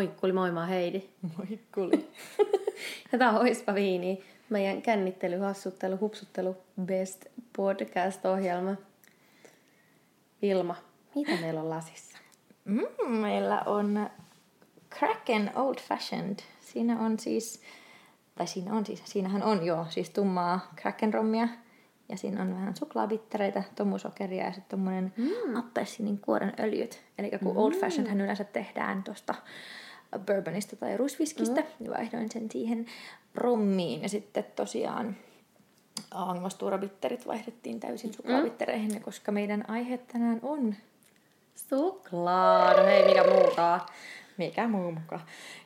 moikkuli, moi mä Heidi. Moikkuli. ja tää on Oispa Viini, meidän kännittely, hassuttelu, hupsuttelu, best podcast-ohjelma. Vilma, mitä meillä on lasissa? Mm, meillä on Kraken Old Fashioned. Siinä on siis, tai siinä on siis, siinähän on jo siis tummaa Kraken-rommia. Ja siinä on vähän suklaabittereitä, tomusokeria ja sitten tommonen mm. appelsinin kuoren öljyt. Eli kun mm. Old Fashioned hän yleensä tehdään tuosta bourbonista tai rusviskistä, mm. niin vaihdoin sen siihen rommiin. Ja sitten tosiaan angosturabitterit vaihdettiin täysin suklaabittereihin, mm. koska meidän aihe tänään on suklaa. No hei, mikä muukaan. Mikä muu mukaan.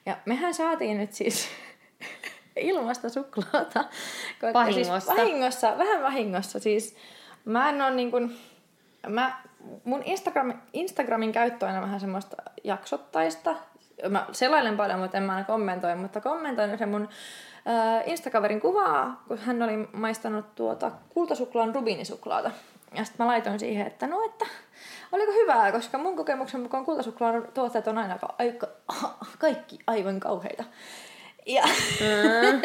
Ja mehän saatiin nyt siis ilmasta suklaata. Vahingossa. Siis vahingossa, vähän vahingossa. Siis mä en ole niin kuin, mä, mun Instagram, Instagramin käyttö on aina vähän semmoista jaksottaista. Mä selailen paljon, mutta en mä aina kommentoi, mutta kommentoin sen mun äh, Instakaverin kuvaa, kun hän oli maistanut tuota kultasuklaan rubiinisuklaata. Ja sitten mä laitoin siihen, että no, että oliko hyvää, koska mun kokemuksen mukaan kultasuklaan tuotteet on aina aika, kaikki aivan kauheita. Ja mm.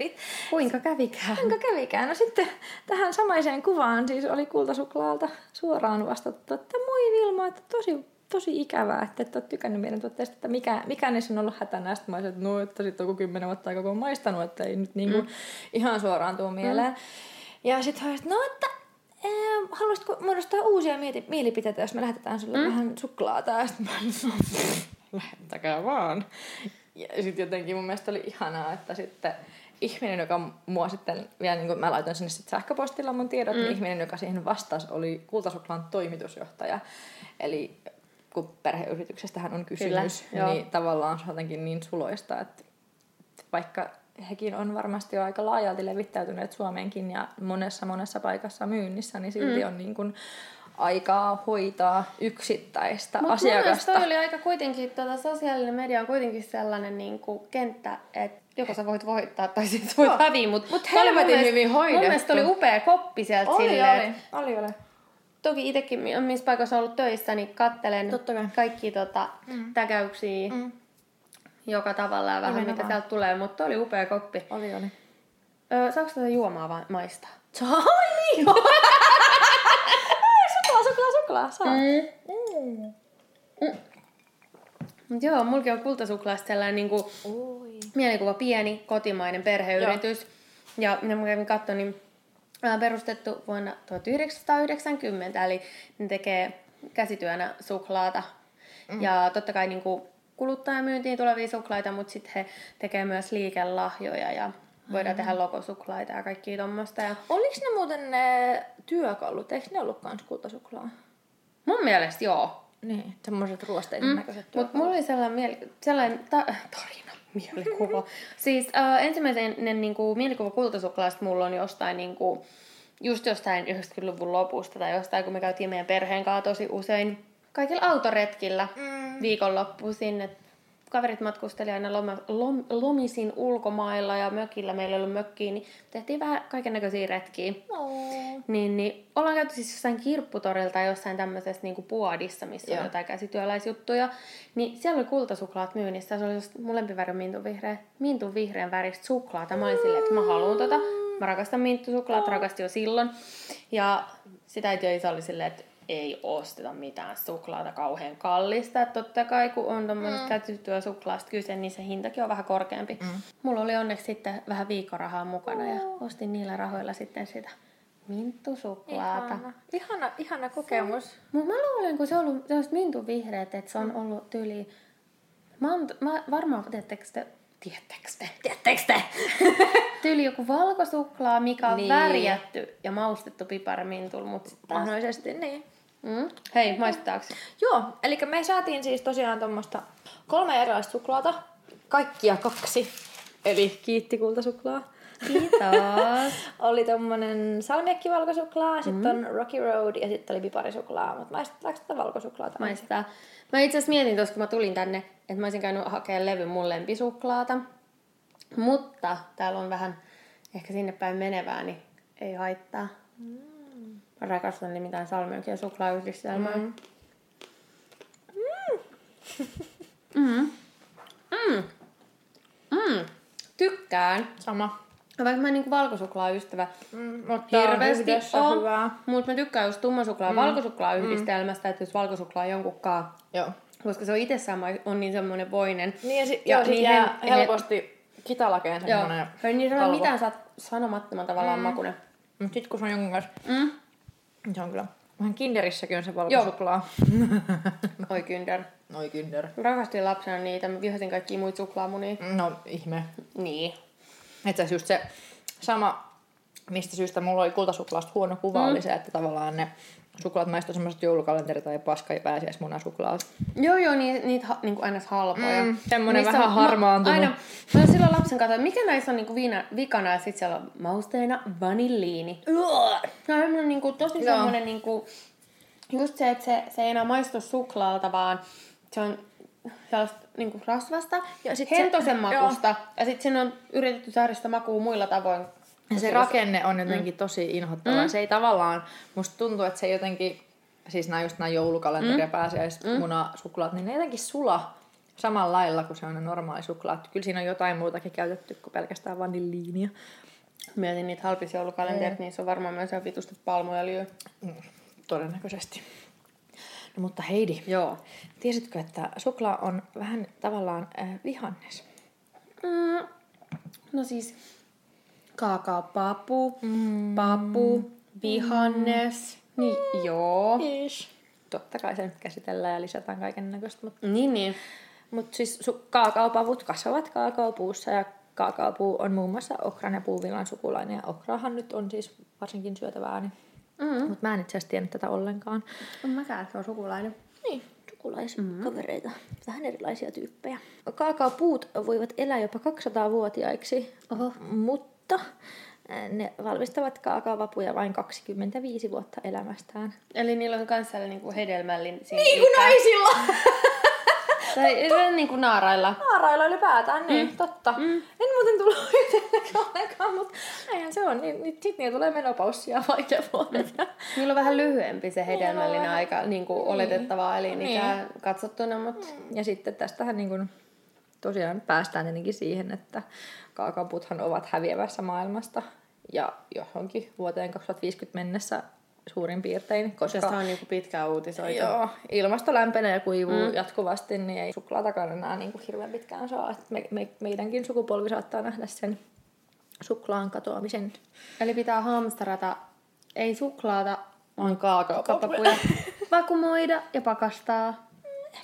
Kuinka kävikään? Kuinka kävikään? No sitten tähän samaiseen kuvaan siis oli kultasuklaalta suoraan vastattu, että moi Vilma, että tosi, tosi ikävää, että et ole tykännyt meidän tuotteesta, että mikä, mikä niissä on ollut hätänä. Sitten mä olisin, että no, että sitten on kymmenen vuotta aika kun maistanut, että ei nyt niinku mm. ihan suoraan tuu mieleen. Mm. Ja sitten hän no että Ehm, haluaisitko muodostaa uusia mieti- mielipiteitä, jos me lähetetään sulle mm. vähän suklaata? Ja sitten mä no, lähettäkää vaan. Ja sitten jotenkin mun mielestä oli ihanaa, että sitten ihminen, joka mua sitten, vielä niin kuin mä laitoin sinne sitten sähköpostilla mun tiedot, niin mm. niin ihminen, joka siihen vastasi, oli Kultasuklaan toimitusjohtaja. Eli kun perheyrityksestähän on kysymys, Kyllä, niin joo. tavallaan se on jotenkin niin suloista, että vaikka hekin on varmasti jo aika laajalti levittäytyneet Suomeenkin ja monessa monessa paikassa myynnissä, niin silti mm. on niin kuin aikaa hoitaa yksittäistä Mut asiakasta. Mutta oli aika kuitenkin, tuota, sosiaalinen media on kuitenkin sellainen niin kuin kenttä, että joko sä voit voittaa tai sitten voit häviä, mutta mut helvetin hyvin hoidettu. Mun mielestä oli upea koppi sieltä oli, silleen. Oli, oli, oli. Toki itsekin, missä paikassa ollut töissä, niin kattelen kaikki tota, mm. täkäyksiä, mm. joka tavalla ja vähän mitä sieltä tulee, mutta oli upea koppi. Oli, oli. Öö, saako tätä juomaa vai maistaa? Sai niin! suklaa, saa. Mm. Mm. Mm. Mut joo, mulki on kultasuklaasta sellainen niinku mielikuva pieni kotimainen perheyritys. Joo. Ja mitä mä kävin katsoa, niin perustettu vuonna 1990, eli ne tekee käsityönä suklaata. Mm. Ja totta kai niinku kuluttajamyyntiin tulevia suklaita, mutta sitten he tekee myös liikelahjoja ja voidaan mm. tehdä logosuklaita ja kaikkia tuommoista. Ja... Oliko ne muuten ne työkalut, eikö ne ollut kans kultasuklaa? Mun mielestä joo. Niin, semmoiset ruosteisen mm. näköiset Mutta mulla oli sellainen, mieli, sellainen ta- tarina, mielikuva. siis uh, ensimmäinen niin kuin, mielikuva kultasuklaasta mulla on jostain niin kuin, just jostain 90-luvun lopusta tai jostain, kun me käytiin meidän perheen kanssa tosi usein kaikilla autoretkillä mm. viikonloppuisin, että kaverit matkusteli aina loma, lom, lomisin ulkomailla ja mökillä, meillä ei ollut mökkiä, niin tehtiin vähän kaiken näköisiä retkiä. Oh. Niin, niin ollaan käyty siis jossain kirpputorilta tai jossain tämmöisessä niin puodissa, missä Joo. on jotain käsityöläisjuttuja. Niin siellä oli kultasuklaat myynnissä. Se oli just mun lempiväri mintun vihreä, mintun vihreän väristä suklaata. Mä olin silleen, että mä haluan tota. Mä rakastan minttusuklaat, rakastin jo silloin. Ja sitä äiti ja isä oli silleen, että ei osteta mitään suklaata kauhean kallista. Että totta kai kun on tuommoista mm. käytettyä suklaasta kyse, niin se hintakin on vähän korkeampi. Mm. Mulla oli onneksi sitten vähän viikkorahaa mukana ja ostin niillä rahoilla sitten sitä minttusuklaata. Ihana, ihana, ihana kokemus. Se, mä luulen, kun se on ollut se mintu vihreät, että se on mm. ollut tyyli... Mä, on, mä varmaan, tiedättekö te, Tiedättekö te? Tiedättekö te? Tyyli joku valkosuklaa, mikä on niin. värjätty ja maustettu piparmintul, mutta mahdollisesti niin. Mm. Hei, maistetaanko? Joo, eli me saatiin siis tosiaan tuommoista kolme erilaista suklaata. Kaikkia kaksi. Eli kiitti kultasuklaa. Kiitos. oli tommonen salmiakkivalkosuklaa, sitten mm. on Rocky Road ja sitten oli piparisuklaa. Mutta maistetaanko tätä valkosuklaata? Maistaa. Mä itse asiassa mietin tuossa, kun mä tulin tänne, että mä olisin käynyt hakemaan levyn mun lempisuklaata. Mutta täällä on vähän ehkä sinne päin menevää, niin ei haittaa. Mm. Rakastan nimittäin salmiakin ja suklaayhdistelmää. Mm. Mm. Mm. Mm. Mm. Tykkään. Sama. Vaikka mä en niinku valkosuklaaystävä Mm, mutta hirveästi hyvää. mutta mä tykkään just tummansuklaa ja valkosuklaa yhdistelmästä, että jos valkosuklaa on jonkun kaa, Joo. koska se on itsessään on niin semmoinen voinen. Niin ja, sit, Ja joo, niin jää hen- helposti kitalakeen Joo. semmonen Ja niin se on mitään saat sanomattoman tavallaan mm. makunen. Mut sit kun se on jonkun kanssa, Mm. Se on kyllä. Vähän kinderissäkin on se valkosuklaa. Oi kynder. Noi kinder. Rakastuin lapsena niitä, mä vihasin kaikkia muita suklaamunia. No ihme. Niin. Asiassa just se sama, mistä syystä mulla oli kultasuklaasta huono kuva, mm. oli se, että tavallaan ne suklaat maistui semmoiset joulukalenteri tai paska ja pääsiäismunasuklaat. Joo, joo, niitä, niitä ha, niinku aina halpoja. Mm, semmonen Niissä vähän on- harmaantunut. Mä, aina, mä olin silloin lapsen kanssa, että mikä näissä on niinku viina, vikana ja sit siellä on mausteena vanilliini. Se on niinku, tosi Joo. semmonen niinku, just se, että se, se ei enää maistu suklaalta, vaan se on sellaista niinku rasvasta, Ja sit sit se- hentosen joo. makusta, ja sitten siinä on yritetty saada sitä makua muilla tavoin. Ja se rakenne on jotenkin mm. tosi inhottava. Mm. Se ei tavallaan, musta tuntuu, että se jotenkin, siis nämä just nämä joulukalenteri ja pääsiäismunasuklaat, niin ne jotenkin sula samalla lailla kuin se on normaali suklaat. Kyllä siinä on jotain muutakin käytetty kuin pelkästään vanilliinia. Mietin niitä halpisia joulukalentereita, niin se on varmaan myös ihan vitusti palmuöljyä. Mm, todennäköisesti. No, mutta Heidi, Joo. tiesitkö, että suklaa on vähän tavallaan äh, vihannes? Mm, no siis kaakaopapu, mm. papu, vihannes. Niin, joo. Ish. Totta kai se nyt käsitellään ja lisätään kaiken näköistä, mutta Niin, niin. Mutta siis su- kaakaopavut kasvavat kaakaopuussa ja kaakaopuu on muun muassa okran ja puuvillan sukulainen. Ja okraahan nyt on siis varsinkin syötävää, niin... Mm. mutta mä en itse asiassa tiennyt tätä ollenkaan. On mäkään, se on sukulainen. Niin, sukulaiskavereita, vähän erilaisia tyyppejä. Kaakaopuut voivat elää jopa 200-vuotiaiksi, Oho. mutta äh, ne valmistavat kaakaovapuja vain 25 vuotta elämästään. Eli niillä on sellainen niinku hedelmällinen Niin kuin naisilla! Tai se on niinku naarailla. Naarailla ylipäätään, niin, mm. totta. Mm. En muuten tullut itsellekään ollenkaan, mutta näinhän se on. Niin, niin sitten niillä tulee menopaussia ja vaikeavuodet. Ja... Niillä on vähän lyhyempi se hedelmällinen vähän- aika niin kuin oletettavaa elinikää Niin. katsottuna, mutta ja sitten tästähän niin kuin, tosiaan päästään tietenkin siihen, että kaakaoputhan ovat häviävässä maailmasta ja johonkin vuoteen 2050 mennessä suurin piirtein, koska tästä on niinku pitkään uutisoitu. Joo, ilmasto lämpenee ja kuivuu mm. jatkuvasti, niin ei suklaatakaan enää niin kuin hirveän pitkään saa. Me, me, meidänkin sukupolvi saattaa nähdä sen suklaan katoamisen. Eli pitää hamsterata, ei suklaata, On kaakaopapuja. vakumoida ja pakastaa.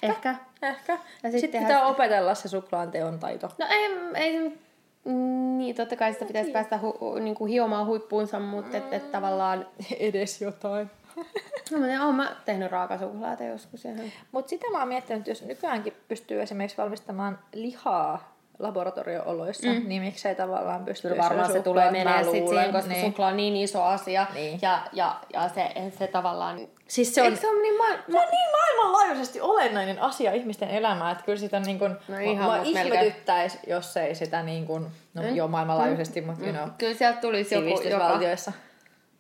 Ehkä. Ehkä. Ja Ja sit sitten tehdä pitää sitä- opetella se suklaan teon taito. No ei, ei mm, niin, totta kai sitä pitäisi päästä hu, hu, niinku hiomaan huippuunsa, mutta et, et tavallaan... Edes jotain. No, mä tiedän, oon mä tehnyt raakasuklaata joskus. Mutta sitä mä oon miettinyt, että jos nykyäänkin pystyy esimerkiksi valmistamaan lihaa laboratorio-oloissa, mm. niin miksei tavallaan pysty... Kyllä varmaan se on tulee menee mä sit luulen, siihen, koska niin. suklaa on niin iso asia. Niin. Ja, ja, ja se, se tavallaan... Siis se on, Eikö se ole niin ma- se on niin maailmanlaajuisesti olennainen asia ihmisten elämään, että kyllä sitä niin kuin, No ihan, melkein. ihmetyttäisi, jos ei sitä niin kuin, no mm. joo maailmanlaajuisesti, mutta you know, Kyllä sieltä tulisi joku, joka,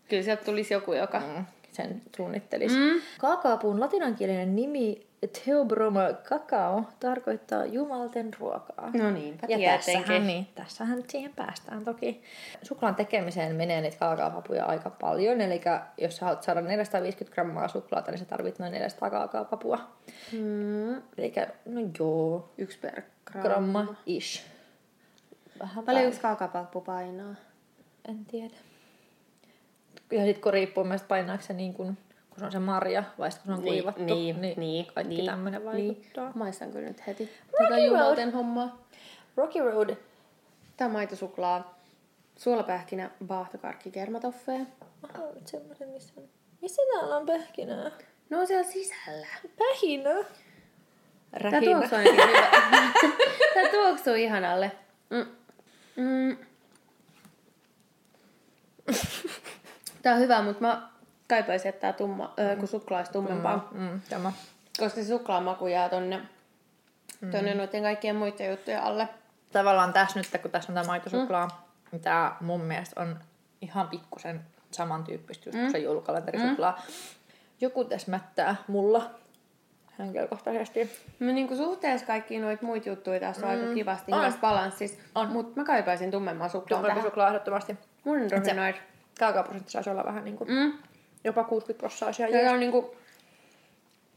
kyllä sieltä tulisi joku, joka... mm, sen suunnittelisi. Mm. Kaakaopuun latinankielinen nimi Theobroma kakao tarkoittaa jumalten ruokaa. No niinpä Ja tietenkin. tässähän, niin, tässähän siihen päästään toki. Suklaan tekemiseen menee niitä kaakaopapuja aika paljon, eli jos sä haluat saada 450 grammaa suklaata, niin sä tarvit noin 400 kaakaopapua. Mm, Eli no joo, yksi per gramma. gramma ish. Vähän Paljon yksi kaakapappu painaa? En tiedä. Ja sitten kun riippuu myös painaako se niin kuin, kun se on se marja vai sit kun se on kuivattu, niin, niin, niin, kaikki niin, tämmöinen vaikuttaa. Niin. Maistan kyllä nyt heti. Rocky Tätä jumalten hommaa. Rocky Road. On maitosuklaa. Suolapähkinä, vaahtokarkki, kermatoffeja. Mä haluan semmoisen, missä on... Missä täällä on pähkinää? No on siellä sisällä. Pähinä. Rähinä. tuoksuu ainakin hyvä. Tää tuoksuu ihanalle. Mm. Mm. Tää on hyvä, mutta mä kaipaisin, että tää tumma, ö, kun suklaa olisi tummempaa. Mm, tämä. Koska se suklaamaku jää tonne, tonne noiden kaikkien muiden juttujen alle. Tavallaan tässä nyt, kun tässä on tämä maitosuklaa, mm. niin tämä mun mielestä on ihan pikkusen samantyyppistä just kuin se joulukalenterisuklaa. Joku tässä mättää mulla henkilökohtaisesti. Mä niinku suhteessa kaikkiin noita muita juttuja tässä on aika kivasti On. hyvässä balanssissa. On. Mutta mä kaipaisin tummemman suklaan Tummempi tähän. suklaa ehdottomasti. Mun on nice. Kaakaoprosentti saisi olla vähän niin kuin, Mm. Jopa 60 prosenttia. Se on niinku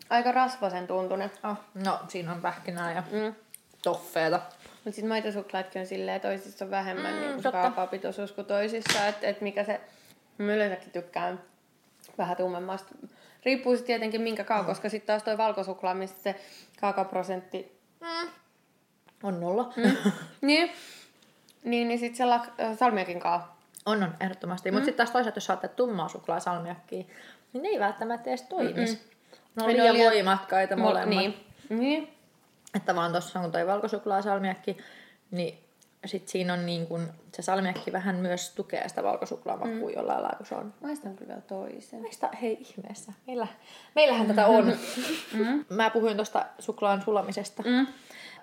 aika rasvasen tuntunen. Oh, no, siinä on pähkinää ja Mm. toffeeta. Mutta sitten maitosuklaatkin on silleen, että toisissa on vähemmän Mm, mm, niin totta. kaakaopitoisuus kuin toisissa. Että et mikä se... Mä yleensäkin tykkään vähän tummemmasta. Riippuu sitten tietenkin minkä kaa, mm. koska sitten taas toi valkosuklaa, mistä se kaakaoprosentti... On nolla. Mm. niin, niin, niin sitten se lak- salmiakin kaa. On, on, ehdottomasti. Mm. Mutta sitten taas toisaalta, jos saatte tummaa suklaa salmiakkiin, niin ne ei välttämättä edes toimisi. Ne on liian on voimakkaita molemmat. Niin. niin. Että vaan tuossa kun toi valkosuklaa salmiakki, niin sit siinä on niin kun, se salmiakki vähän myös tukee sitä valkosuklaamakua mm. jollain lailla, kun se on. Maistan kyllä vielä toisen. Meistä, hei ihmeessä, Meillä, meillähän tätä on. Mm. Mä puhuin tuosta suklaan sulamisesta. Mm.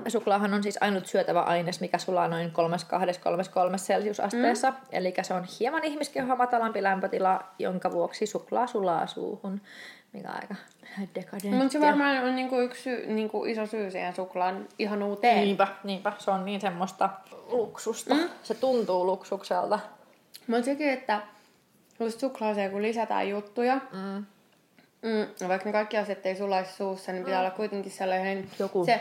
Suklaahan on siis ainut syötävä aines, mikä sulaa noin 32-33 celsiusasteessa. Mm. Eli se on hieman ihmiskehoa matalampi lämpötila, jonka vuoksi suklaa sulaa suuhun. Mikä on aika dekadenttia. Mutta se varmaan on niinku yksi syy, niinku iso syy siihen suklaan ihan uuteen. Niinpä, niinpä. Se on niin semmoista luksusta. Mm. Se tuntuu luksukselta. Mutta sekin, että just suklaaseen kun lisätään juttuja, Mm. mm, vaikka ne kaikki asiat ei sulaisi suussa, niin pitää olla kuitenkin sellainen... Joku. Se,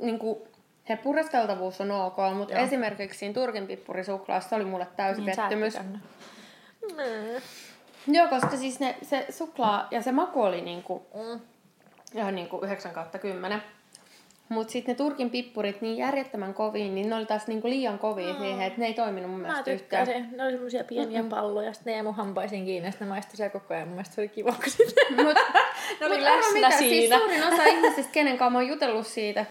niinku, se pureskeltavuus on ok, mutta Joo. esimerkiksi siinä Turkin pippurisuklaassa oli mulle täysi Niin, pettymys. tykännyt. Joo, koska siis ne, se suklaa ja se maku oli niinku, Mm. ihan niinku 9 kautta 10. Mutta sitten ne Turkin pippurit niin järjettömän koviin, niin ne oli taas niinku liian kovia siihen, että ne ei toiminut mun Mä mielestä yhtään. tykkäsin. Ne oli semmosia pieniä palloja, sitten ne jäi mun hampaisiin kiinni, ja sitten ne maistui siellä koko ajan. Mun mielestä se oli kiva, kun sitten Mut, ne oli mut läsnä mitä, siinä. Siis suurin osa ihmisistä, kenen kanssa mä oon jutellut siitä,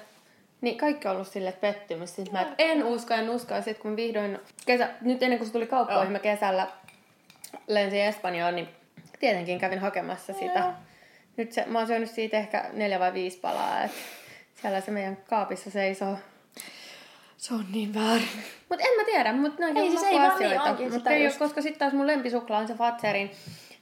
niin kaikki on ollut sille pettymys. Sitten mä en usko, en usko. Ja sitten kun vihdoin, kesä, nyt ennen kuin se tuli kauppoihin, Joo. mä kesällä lensin Espanjaan, niin tietenkin kävin hakemassa sitä. Joo. Nyt se, mä oon syönyt siitä ehkä neljä vai viisi palaa. Et siellä se meidän kaapissa seisoo. Se on niin väärin. Mutta en mä tiedä, mutta Ei, on siis ei vaan makuasioita. niin, onkin Mutta ei ole, koska sitten taas mun lempisuklaa on se Fatserin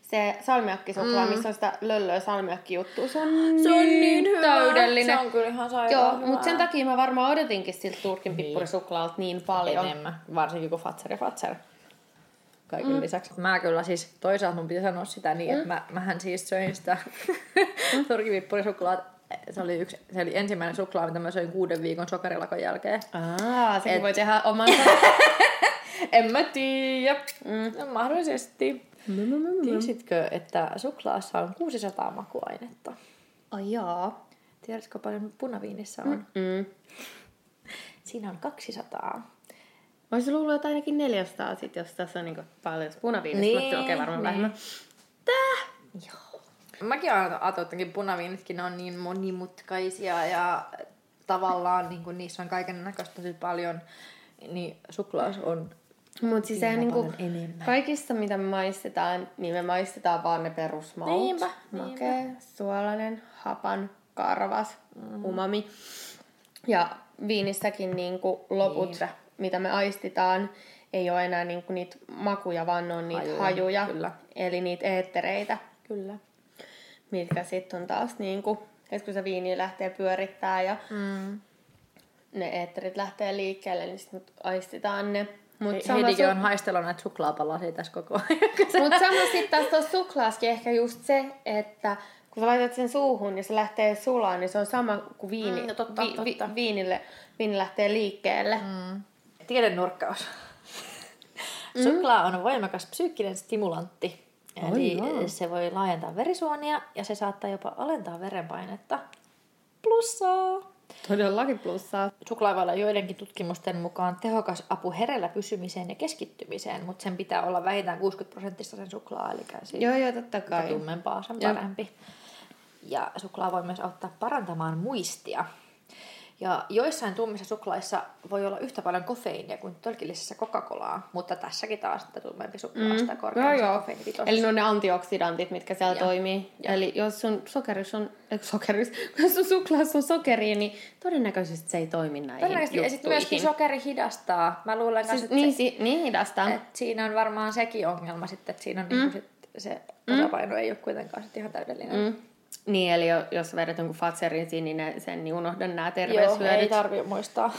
se salmiakkisuklaa, Mm. missä on sitä löllöä salmiakkijuttua. Se on, Se on niin hyvä. täydellinen. Se on kyllä ihan sairaan Joo, mutta sen takia mä varmaan odotinkin siltä Turkin pippurisuklaalta niin paljon. enemmän. Varsinkin kun Fatser ja Fatser. Kaiken Mm. lisäksi. Mä kyllä siis, toisaalta mun pitää sanoa sitä niin, mm. että mä, mähän siis söin sitä turkivippurisuklaat. Se oli, yksi, se oli ensimmäinen suklaa, mitä mä söin kuuden viikon sokerilakon jälkeen. Aa, sekin Et- voi tehdä oman... En mä tiedä. Mm. No, mahdollisesti. Tiesitkö, että suklaassa on 600 makuainetta? Ai jaa. Tiedätkö paljon punaviinissä on? Mm. Mm. Siinä on 200. Olisi luullut, että ainakin 400 sit, jos tässä on niinku paljon punaviinistä, niin, mutta okei, varmaan niin. vähemmän. Joo. Mäkin olen ajatellut, että punaviinitkin on niin monimutkaisia ja tavallaan niin kuin niissä on kaiken näköistä tosi paljon, niin suklaas on Mutta siis se niinku, enemmän. kaikissa mitä me maistetaan, niin me maistetaan vaan ne perusmaut. Niinpä, Makea, suolainen, hapan, karvas, mm. umami. Ja viinissäkin niinku loput, Niinpä. mitä me aistitaan, ei ole enää niinku niitä makuja, vaan ne on niitä Hajuja, hajuja. kyllä. Eli niitä eettereitä, Kyllä. mitkä sitten on taas niinku, että kun se viini lähtee pyörittää ja Mm. ne eetterit lähtee liikkeelle, niin sitten aistitaan ne. Mut He, Heidikin su- on haistellut näitä suklaapalasia tässä koko ajan. Mutta sama sitten taas tuossa suklaaskin ehkä just se, että kun sä laitat sen suuhun ja se lähtee sulaan, niin se on sama kuin viini, Mm, no totta, totta. viinille, viini lähtee liikkeelle. Mm. Mm. Tiedennurkkaus. Suklaa on voimakas psyykkinen stimulantti. Eli jaa. se voi laajentaa verisuonia ja se saattaa jopa alentaa verenpainetta. Plussaa! Todellakin plussaa. Suklaa voi olla joidenkin tutkimusten mukaan tehokas apu hereillä pysymiseen ja keskittymiseen, mutta sen pitää olla vähintään 60 prosenttista sen suklaa, eli siitä Joo, joo, totta kai. tummempaa sen parempi. Ja suklaa voi myös auttaa parantamaan muistia. Ja joissain tummissa suklaissa voi olla yhtä paljon kofeiinia kuin tölkillisessä Coca-Colaa, mutta tässäkin taas että tummempi suklaa mm. sitä korkeampi kofeiinipitoisuus. Eli ne on ne antioksidantit, mitkä siellä Joo. toimii. Eli jos sun sokeris on, eh, sokeris, jos sun suklaassa on sokeria, niin todennäköisesti se ei toimi näihin Todennäköisesti, ja sitten myöskin juttuihin. sokeri hidastaa. Mä luulen Siis, että niin, se, si, niin hidastaa. et siinä on varmaan sekin ongelma sitten, että siinä on mm. niinku sit se tasapaino ei ole kuitenkaan sit ihan täydellinen. Mm. Niin, eli jo- jos vedät jonkun Fatserin sininen sen, niin unohda nämä Joo, terveyshyödyt. ei tarvi muistaa.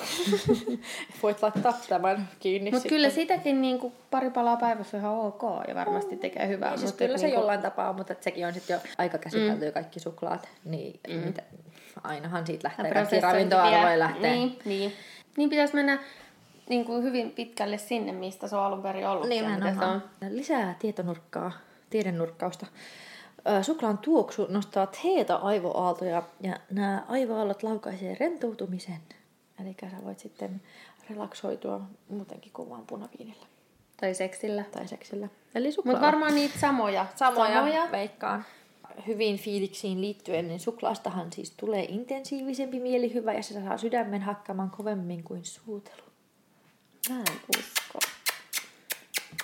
Voit laittaa tämän kiinni Mutta kyllä sitäkin niin kuin pari palaa päivässä on ihan ok ja varmasti tekee hyvää. Niin, siis mutta kyllä et se niinku- jollain tapaa, mutta sekin on sitten jo aika käsitelty mm. kaikki suklaat. Niin mm. mitä, ainahan siitä lähtee kaikki ravintoarvoja vie. lähtee. Niin, niin. niin pitäisi mennä niin kuin hyvin pitkälle sinne, mistä se on alun perin ollut. ja mitä se on. Lisää tietonurkkaa, tiedennurkkausta. Suklaan tuoksu nostaa heitä aivoaaltoja ja nämä aivoaallot laukaisee rentoutumisen. Eli sä voit sitten relaksoitua muutenkin kuin vaan punaviinillä Tai seksillä. tai seksillä. Eli Mutta suklaa. varmaan niitä samoja. samoja, samoja. veikkaan. Hyvin fiiliksiin liittyen, niin suklaastahan siis tulee intensiivisempi mielihyvä ja se saa sydämen hakkaamaan kovemmin kuin suutelu. Mä en usko.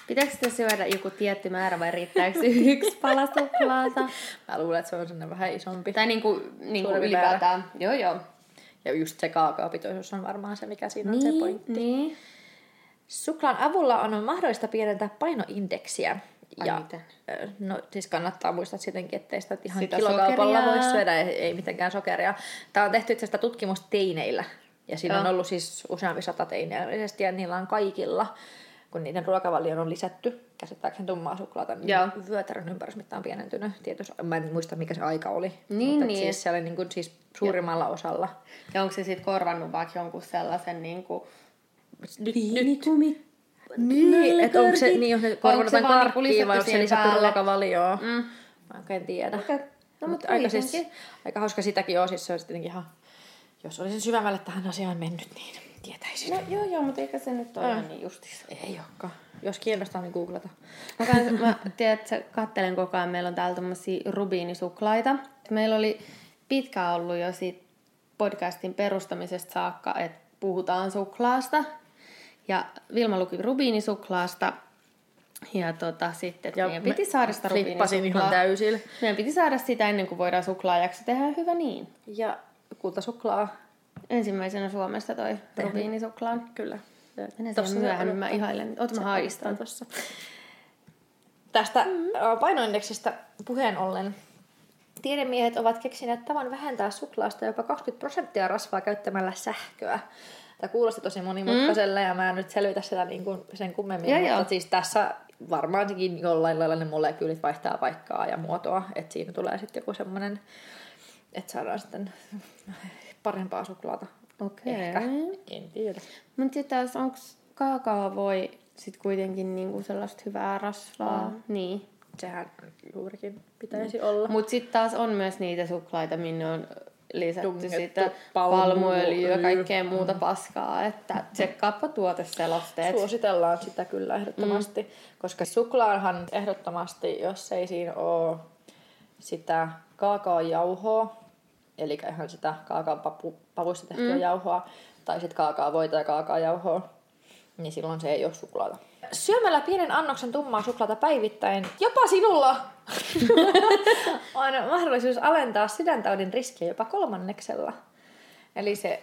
Pitääkö sitä syödä joku tietty määrä vai riittääkö yksi pala suklaata? Mä luulen, että se on sellainen vähän isompi. Tai niinku, niinku ylipäätään. Joo, joo. Ja just se kaakaopitoisuus on varmaan se, mikä siinä on se Niin, pointti. niin. Suklaan avulla on mahdollista pienentää painoindeksiä. Ai ja, miten? No siis kannattaa muistaa sittenkin, ettei sitä ihan Sitä kilokaupalla sokeria. voi syödä, ei, ei mitenkään sokeria. Tämä on tehty itse asiassa tutkimusta teineillä. Ja siinä on Joo. ollut siis useampi sata teineä ilmeisesti, ja niillä on kaikilla, kun niiden ruokavalioon on lisätty, käsittääkseni tummaa suklaata, niin Joo. vyötärön ympärysmitta on pienentynyt. Tietysti, mä en muista, mikä se aika oli. Niin, mutta et niin. Siis siellä niin kuin, siis suurimmalla osalla. Ja onko se sitten korvannut vaikka jonkun sellaisen niinku... Nyt, Viinikumi. Niin, että onko se, niin, se korvataan vaan niinku karkkiin vai onko se lisätty päälle? ruokavalioon? Mm. Mä en oikein tiedä. Okei. No, Mut mutta aika, siis, aika hauska sitäkin on, siis se olisi tietenkin ihan, jos olisin syvemmälle tähän asiaan mennyt, niin tietäisin. No joo, joo, mutta eikä se nyt ole ihan niin justis. Ei olekaan. Jos kiinnostaa, niin googlata. Mä, kans, mä tiedät, että kattelen koko ajan, meillä on täällä tommosia rubiinisuklaita. Meillä oli pitkään ollut jo siitä podcastin perustamisesta saakka, että puhutaan suklaasta. Ja Vilma luki rubiinisuklaasta. Ja tota, sitten, että Ja meidän me- piti saada sitä Flippasin ihan rubiinisuklaa. täysillä. Meidän piti saada sitä ennen kuin voidaan suklaajakso tehdä hyvä niin. Ja kultasuklaa. Ensimmäisenä Suomessa toi rubiinisuklaan. Kyllä. Siihen myöhemmin, mä ihailen. Ota mä haistan. Tossa. Tästä mm. painoindeksistä puheen ollen. Tiedemiehet ovat keksineet tavan vähentää suklaasta jopa 20 prosenttia rasvaa käyttämällä sähköä. Tämä kuulosti tosi monimutkaiselle mm. ja mä en nyt selvitä sitä niin kuin sen kummemmin, Joo, mutta joo. siis tässä varmaankin jollain lailla ne molekyylit vaihtaa paikkaa ja muotoa, että siinä tulee sitten joku semmoinen, että saadaan sitten parempaa suklaata. Okei. Ehkä. En tiedä. Mutta sitten taas, onko kaakao voi sit kuitenkin niinku sellaista hyvää rasvaa? On. Niin. Sehän juurikin pitäisi olla. Mutta sitten taas on myös niitä suklaita, minne on lisätty Tungettu sitä palmu- palmuöljyä ja kaikkea muuta paskaa. Että tsekkaappa tuoteselosteet. Suositellaan sitä kyllä ehdottomasti, mm. koska suklaahan ehdottomasti, jos ei siinä ole sitä kaakaojauhoa, eli ihan sitä kaakaopavuista tehtyä mm. jauhoa, tai sitten kaakaovoita ja kaakaojauhoa, niin silloin se ei ole suklaata. Syömällä pienen annoksen tummaa suklaata päivittäin, jopa sinulla, on mahdollisuus alentaa sydäntaudin riskiä jopa kolmanneksella. Eli se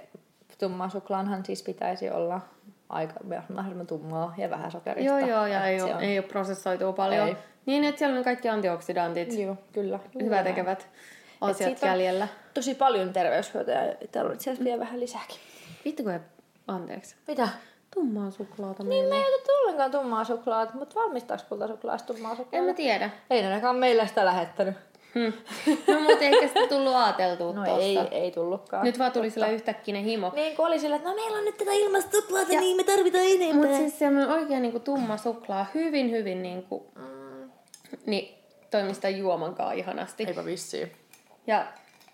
tumma suklaanhan siis pitäisi olla aika mahdollisimman tummaa ja vähän sokerista. Joo, joo, ja ei ole, on- ei ole prosessoitua paljon. Ei. Niin, että siellä on kaikki antioksidantit, Joo, kyllä. hyvää tekevät asiat on- jäljellä. Tosi paljon terveyshyötyjä ja täällä on itse asiassa vielä vähän lisääkin. Vittu kun ei, anteeksi. Mitä? Tummaa suklaata Niin meille. me ei otettu ollenkaan tummaa suklaata, mutta valmistaako kultasuklaasta tummaa suklaata? En mä tiedä. Ei ainakaan meillä sitä lähettänyt. Hmm. No mutta eikä sitä tullut ajateltua No tossa. ei, ei tullutkaan. Nyt vaan tuli sillä yhtäkkinen himo. Niin kuin oli sillä, että no meillä on nyt tätä ilmasta suklaata, niin me tarvitaan enemmän. Mutta siis semmoinen oikein niinku tumma suklaa, hyvin hyvin niinku, Mm, niin toimii sitä juomankaan ihanasti. eipä vissiin. Ja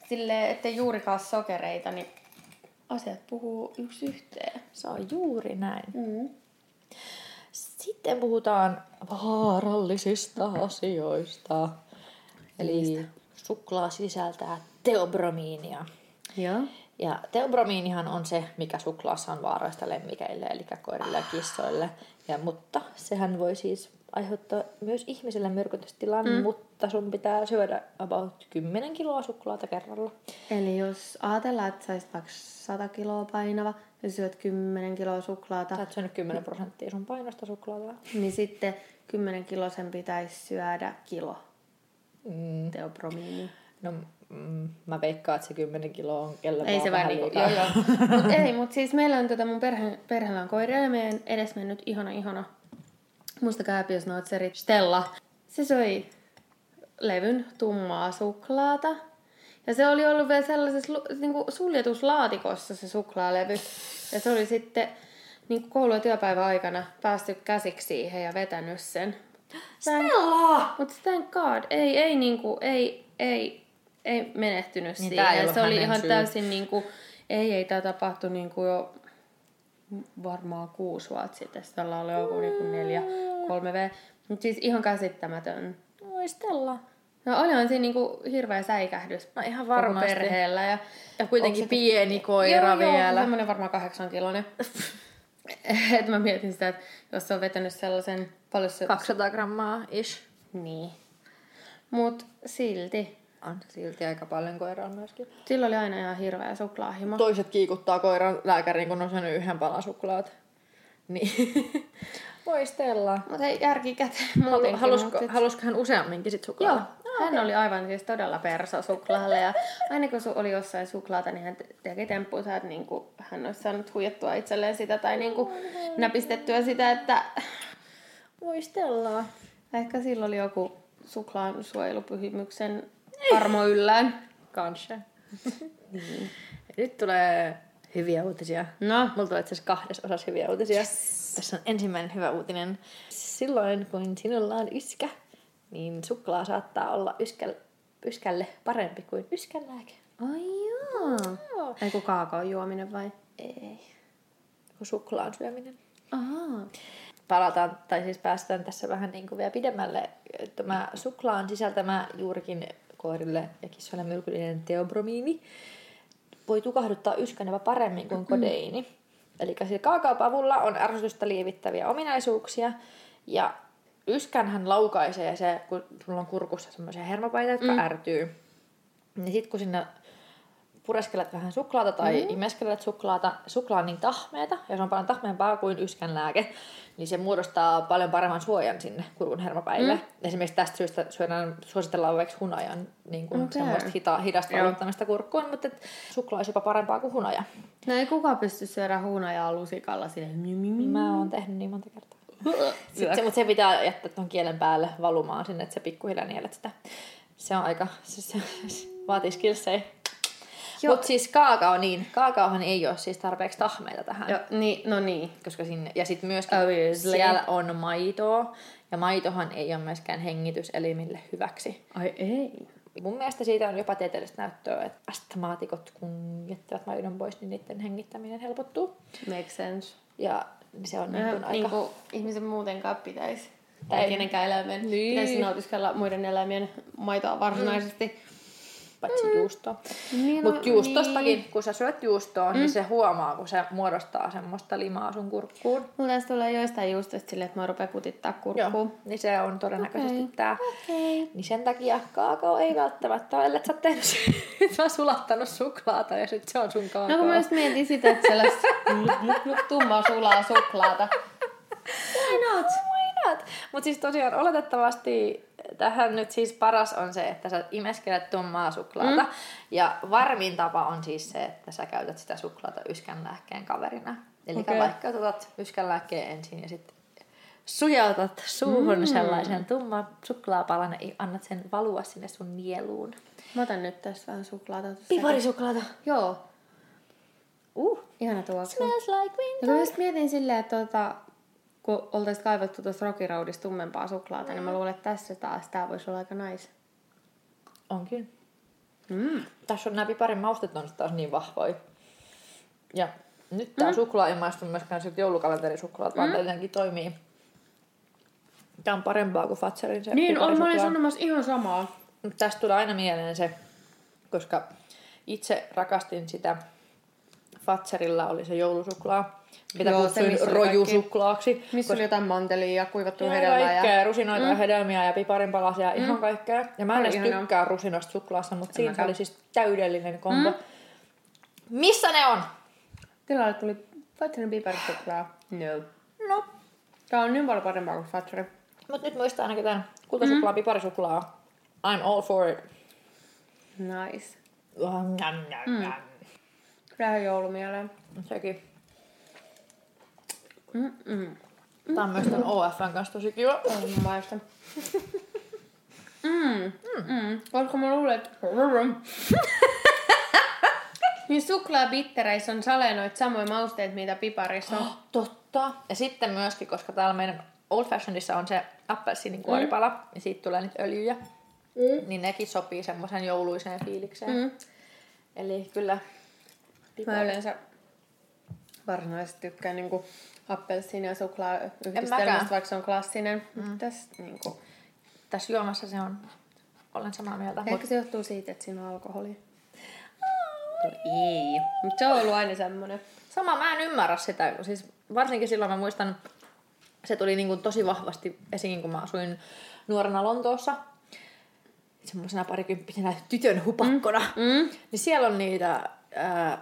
silleen, ettei juurikaan sokereita, niin asiat puhuu yksi yhteen. Se on juuri näin. Mm. Sitten puhutaan vaarallisista asioista. Eli suklaa sisältää teobromiinia. Joo. Ja teobromiinihan on se, mikä suklaassa on vaarallista lemmikeille, eli koirille ja kissoille. Ja, mutta sehän voi siis aiheuttaa myös ihmiselle myrkytystilan, mm. mutta sun pitää syödä about 10 kiloa suklaata kerralla. Eli jos ajatellaan, että saisit vaikka 100 kiloa painava ja syöt 10 kiloa suklaata, Sä oot syönyt 10 prosenttia sun painosta suklaata. niin sitten 10 kilosen pitäisi syödä kilo Mm. teobromiini. No mm, mä veikkaan, että se 10 kiloa on kello Ei se vähän niinku, joo joo. Mut ei, mut siis meillä on tota mun perhe, perheellä on koiria ja meidän edesmennyt ihana ihana musta kääpiösnautseri Stella. Se söi levyn tummaa suklaata. Ja se oli ollut vielä sellaisessa lu- niinku suljetuslaatikossa se suklaalevy. Ja se oli sitten niin koulu- ja työpäivän aikana päästy käsiksi siihen ja vetänyt sen. Stella! Mutta thank god, ei, ei, niinku, ei, ei, ei menehtynyt Niin niin siihen. Se oli ihan syy. täysin niinku, ei, ei tämä tapahtui niinku jo varmaan kuusi vuotta sitten. Tällä oli joku niinku neljä, kolme V. Mutta siis ihan käsittämätön. Oi Stella. No olihan siinä niinku hirveä säikähdys No ihan koko varmasti. perheellä. Ja Ja kuitenkin se- pieni koira joo, vielä. Joo, semmoinen varmaan kahdeksan kilonen. Et mä mietin sitä, että jos se on vetänyt sellaisen, paljon se... 200 grammaa ish. Niin. Mut silti. On silti aika paljon koiraa myöskin. Sillä oli aina ihan hirveä suklaahimo. Toiset kiikuttaa koiran lääkäriin, kun on syönyt yhden palan suklaat. Niin. Voi Stella. Mutta ei järki käteen muutenkin. halusko, sit- halusko hän useamminkin sit Joo, suklaata? hän oli aivan siis todella perso suklaalle ja aina kun oli jossain suklaata, niin hän te- teki temppuunsa, että niinku, hän olisi saanut huijattua itselleen sitä tai niinku näpistettyä sitä, että Voi Stella. ehkä sillä oli joku suklaan suojelupyhimyksen armo yllään. Kanske. niin. Nyt tulee hyviä uutisia. No, Mulla tulee itse asiassa kahdessa osassa hyviä uutisia. Yes. Tässä on ensimmäinen hyvä uutinen. Silloin, kun sinulla on yskä, niin suklaa saattaa olla yskäl, yskälle parempi kuin yskänlääke. ai joo. Joo. Ei kaakaon juominen vai? Ei. Kun suklaan syöminen. Ahaa. Palataan, tai siis päästään tässä vähän niin kuin vielä pidemmälle. Tämä suklaan sisältämä juurikin koirille ja kissoille myrkyllinen teobromiini voi tukahduttaa yskän jopa paremmin kuin kodeini. Eli sillä kaakaopavulla on ärsytystä lievittäviä ominaisuuksia. Ja yskänhän laukaisee se, kun sulla on kurkussa semmoisia hermopaita, jotka mm. ärtyy. Niin sit kun sinne pureskelet vähän suklaata tai mm. imeskelet suklaata, suklaa on niin tahmeeta, ja se on paljon tahmeempaa kuin yskänlääke, niin se muodostaa paljon paremman suojan sinne kurkun hermopäille. Mm. Esimerkiksi tästä syystä syödään, suositellaan vaikka hunajan niin kuin Okei. semmoista hita, hidasta valuttamista kurkkuun, mutta et suklaa olisi jopa parempaa kuin hunaja. No ei kukaan pysty syödä hunajaa lusikalla silleen. mi- Mä oon tehnyt niin monta kertaa. Sitten se, mutta se pitää jättää tuon kielen päälle valumaan sinne, että se pikkuhiljaa nielet sitä. Se on aika, se, se, se vaatii skillsejä. Mutta siis kaakao, niin, kaakaohan ei ole siis tarpeeksi tahmeita tähän. Joo, niin, no niin. Koska sinne, ja sitten myöskin Obviously. siellä on maitoa, ja maitohan ei ole myöskään hengityselimille hyväksi. Ai ei. Mun mielestä siitä on jopa tieteellistä näyttöä, että astmaatikot, kun jättävät maidon pois, niin niiden hengittäminen helpottuu. Makes sense. Ja se on niin Ja, kuin aika... niin kuin ihmisen muutenkaan pitäisi. Tai kenenkään eläimen. Niin. Pitäisi nautiskella muiden eläimien maitoa varsinaisesti. Paitsi juustoa. Niin, no, Mutta juustostakin, kun sä syöt juustoa, niin se huomaa, kun se muodostaa semmoista limaa sun kurkkuun. Mulla tässä tulee joistain juustoista silleen, että mä rupean kutittaa kurkkuun. Joo, niin se on todennäköisesti Okei. tää. Okei. Niin sen takia kaakao ei välttämättä ole, ellei sä oot tehnyt vaan sulattanut suklaata ja sit se on sun kaakao. No kun mä just mietin sitä, että sellaista tummaa sulaa suklaata. Why not? Why not? Mutta siis tosiaan oletettavasti tähän nyt siis paras on se, että sä imeskelet tummaa suklaata. Mm. Ja varmin tapa on siis se, että sä käytät sitä suklaata yskänlääkkeen kaverina. Eli okay. vaikka otat yskänlääkkeen ensin ja sitten sujautat suuhun mm. sellaisen tumman suklaapalan ja annat sen valua sinne sun nieluun. Mä otan nyt tässä vähän suklaata. tuossa. Piparisuklaata. Joo. Uh. Ihana tuoksu. Smells like Ja winter. kun mä just mietin silleen, että tota, kun oltaisiin kaivattu tuosta Rocky Roadista tummempaa suklaata, niin mä luulen, että tässä taas tää voisi olla aika nice. Onkin. Mm. Tässä on nämä piparin maustet on taas niin vahvoja. Ja nyt tämä mm. suklaa ei maistu myöskään siltä joulukalenterisuklaat, mm. vaan tämä jotenkin toimii. Tämä on parempaa kuin Fatserin se Niin on, mä olin sanomassa ihan samaa. Tästä tulee aina mieleen se, koska itse rakastin sitä Fatserilla oli se joulusuklaa, mitä Joo, kutsuin rojusuklaaksi. Missä oli jotain mantelia ja kuivattua hedelmää. kaikkea, Ja... rusinoita mm. ja hedelmiä ja piparinpalasia, mm. ihan kaikkea. Ja mä en edes tykkää rusinoista suklaasta, mutta siinä se mäkään. oli siis täydellinen kombo. Mm. Missä ne on? Tilalle tuli Fatserin piparisuklaa. No. No. Tää on niin paljon parempaa kuin Fatseri. Mut nyt muistaa ainakin tämän kultasuklaa, mm. piparisuklaa. I'm all for it. Nice. Njam, njam. Vähän joulumieleen. Sekin. Mm-mm. Tää on OFn kanssa tosi kiva. On mä maistan. Mm. Mm. Koska mä luulen, että... niin suklaabittereissä on salenoit samoja mausteet, mitä piparissa on. Totta. Ja sitten myöskin, koska täällä meidän Old Fashionissa on se appelsiinin kuoripala, mm. ja siitä tulee niitä öljyjä, mm. niin nekin sopii semmoisen jouluiseen fiilikseen. Mm. Eli kyllä Mä yleensä varsinaisesti tykkään niinku appelsiini ja suklaa yhdistelmästä, vaikka se on klassinen. Mm. Tässä niinku... tässä juomassa se on, olen samaa mieltä. Mut, Ehkä se johtuu siitä, että siinä on alkoholia. No ei. Mutta se on ollut aina semmonen. sama, mä en ymmärrä sitä. Siis varsinkin silloin mä muistan, se tuli niin kuin tosi vahvasti esiin, kun mä asuin nuorena Lontoossa. Semmoisena parikymppisenä tytön hupakkona. Mm. Niin siellä on niitä äh,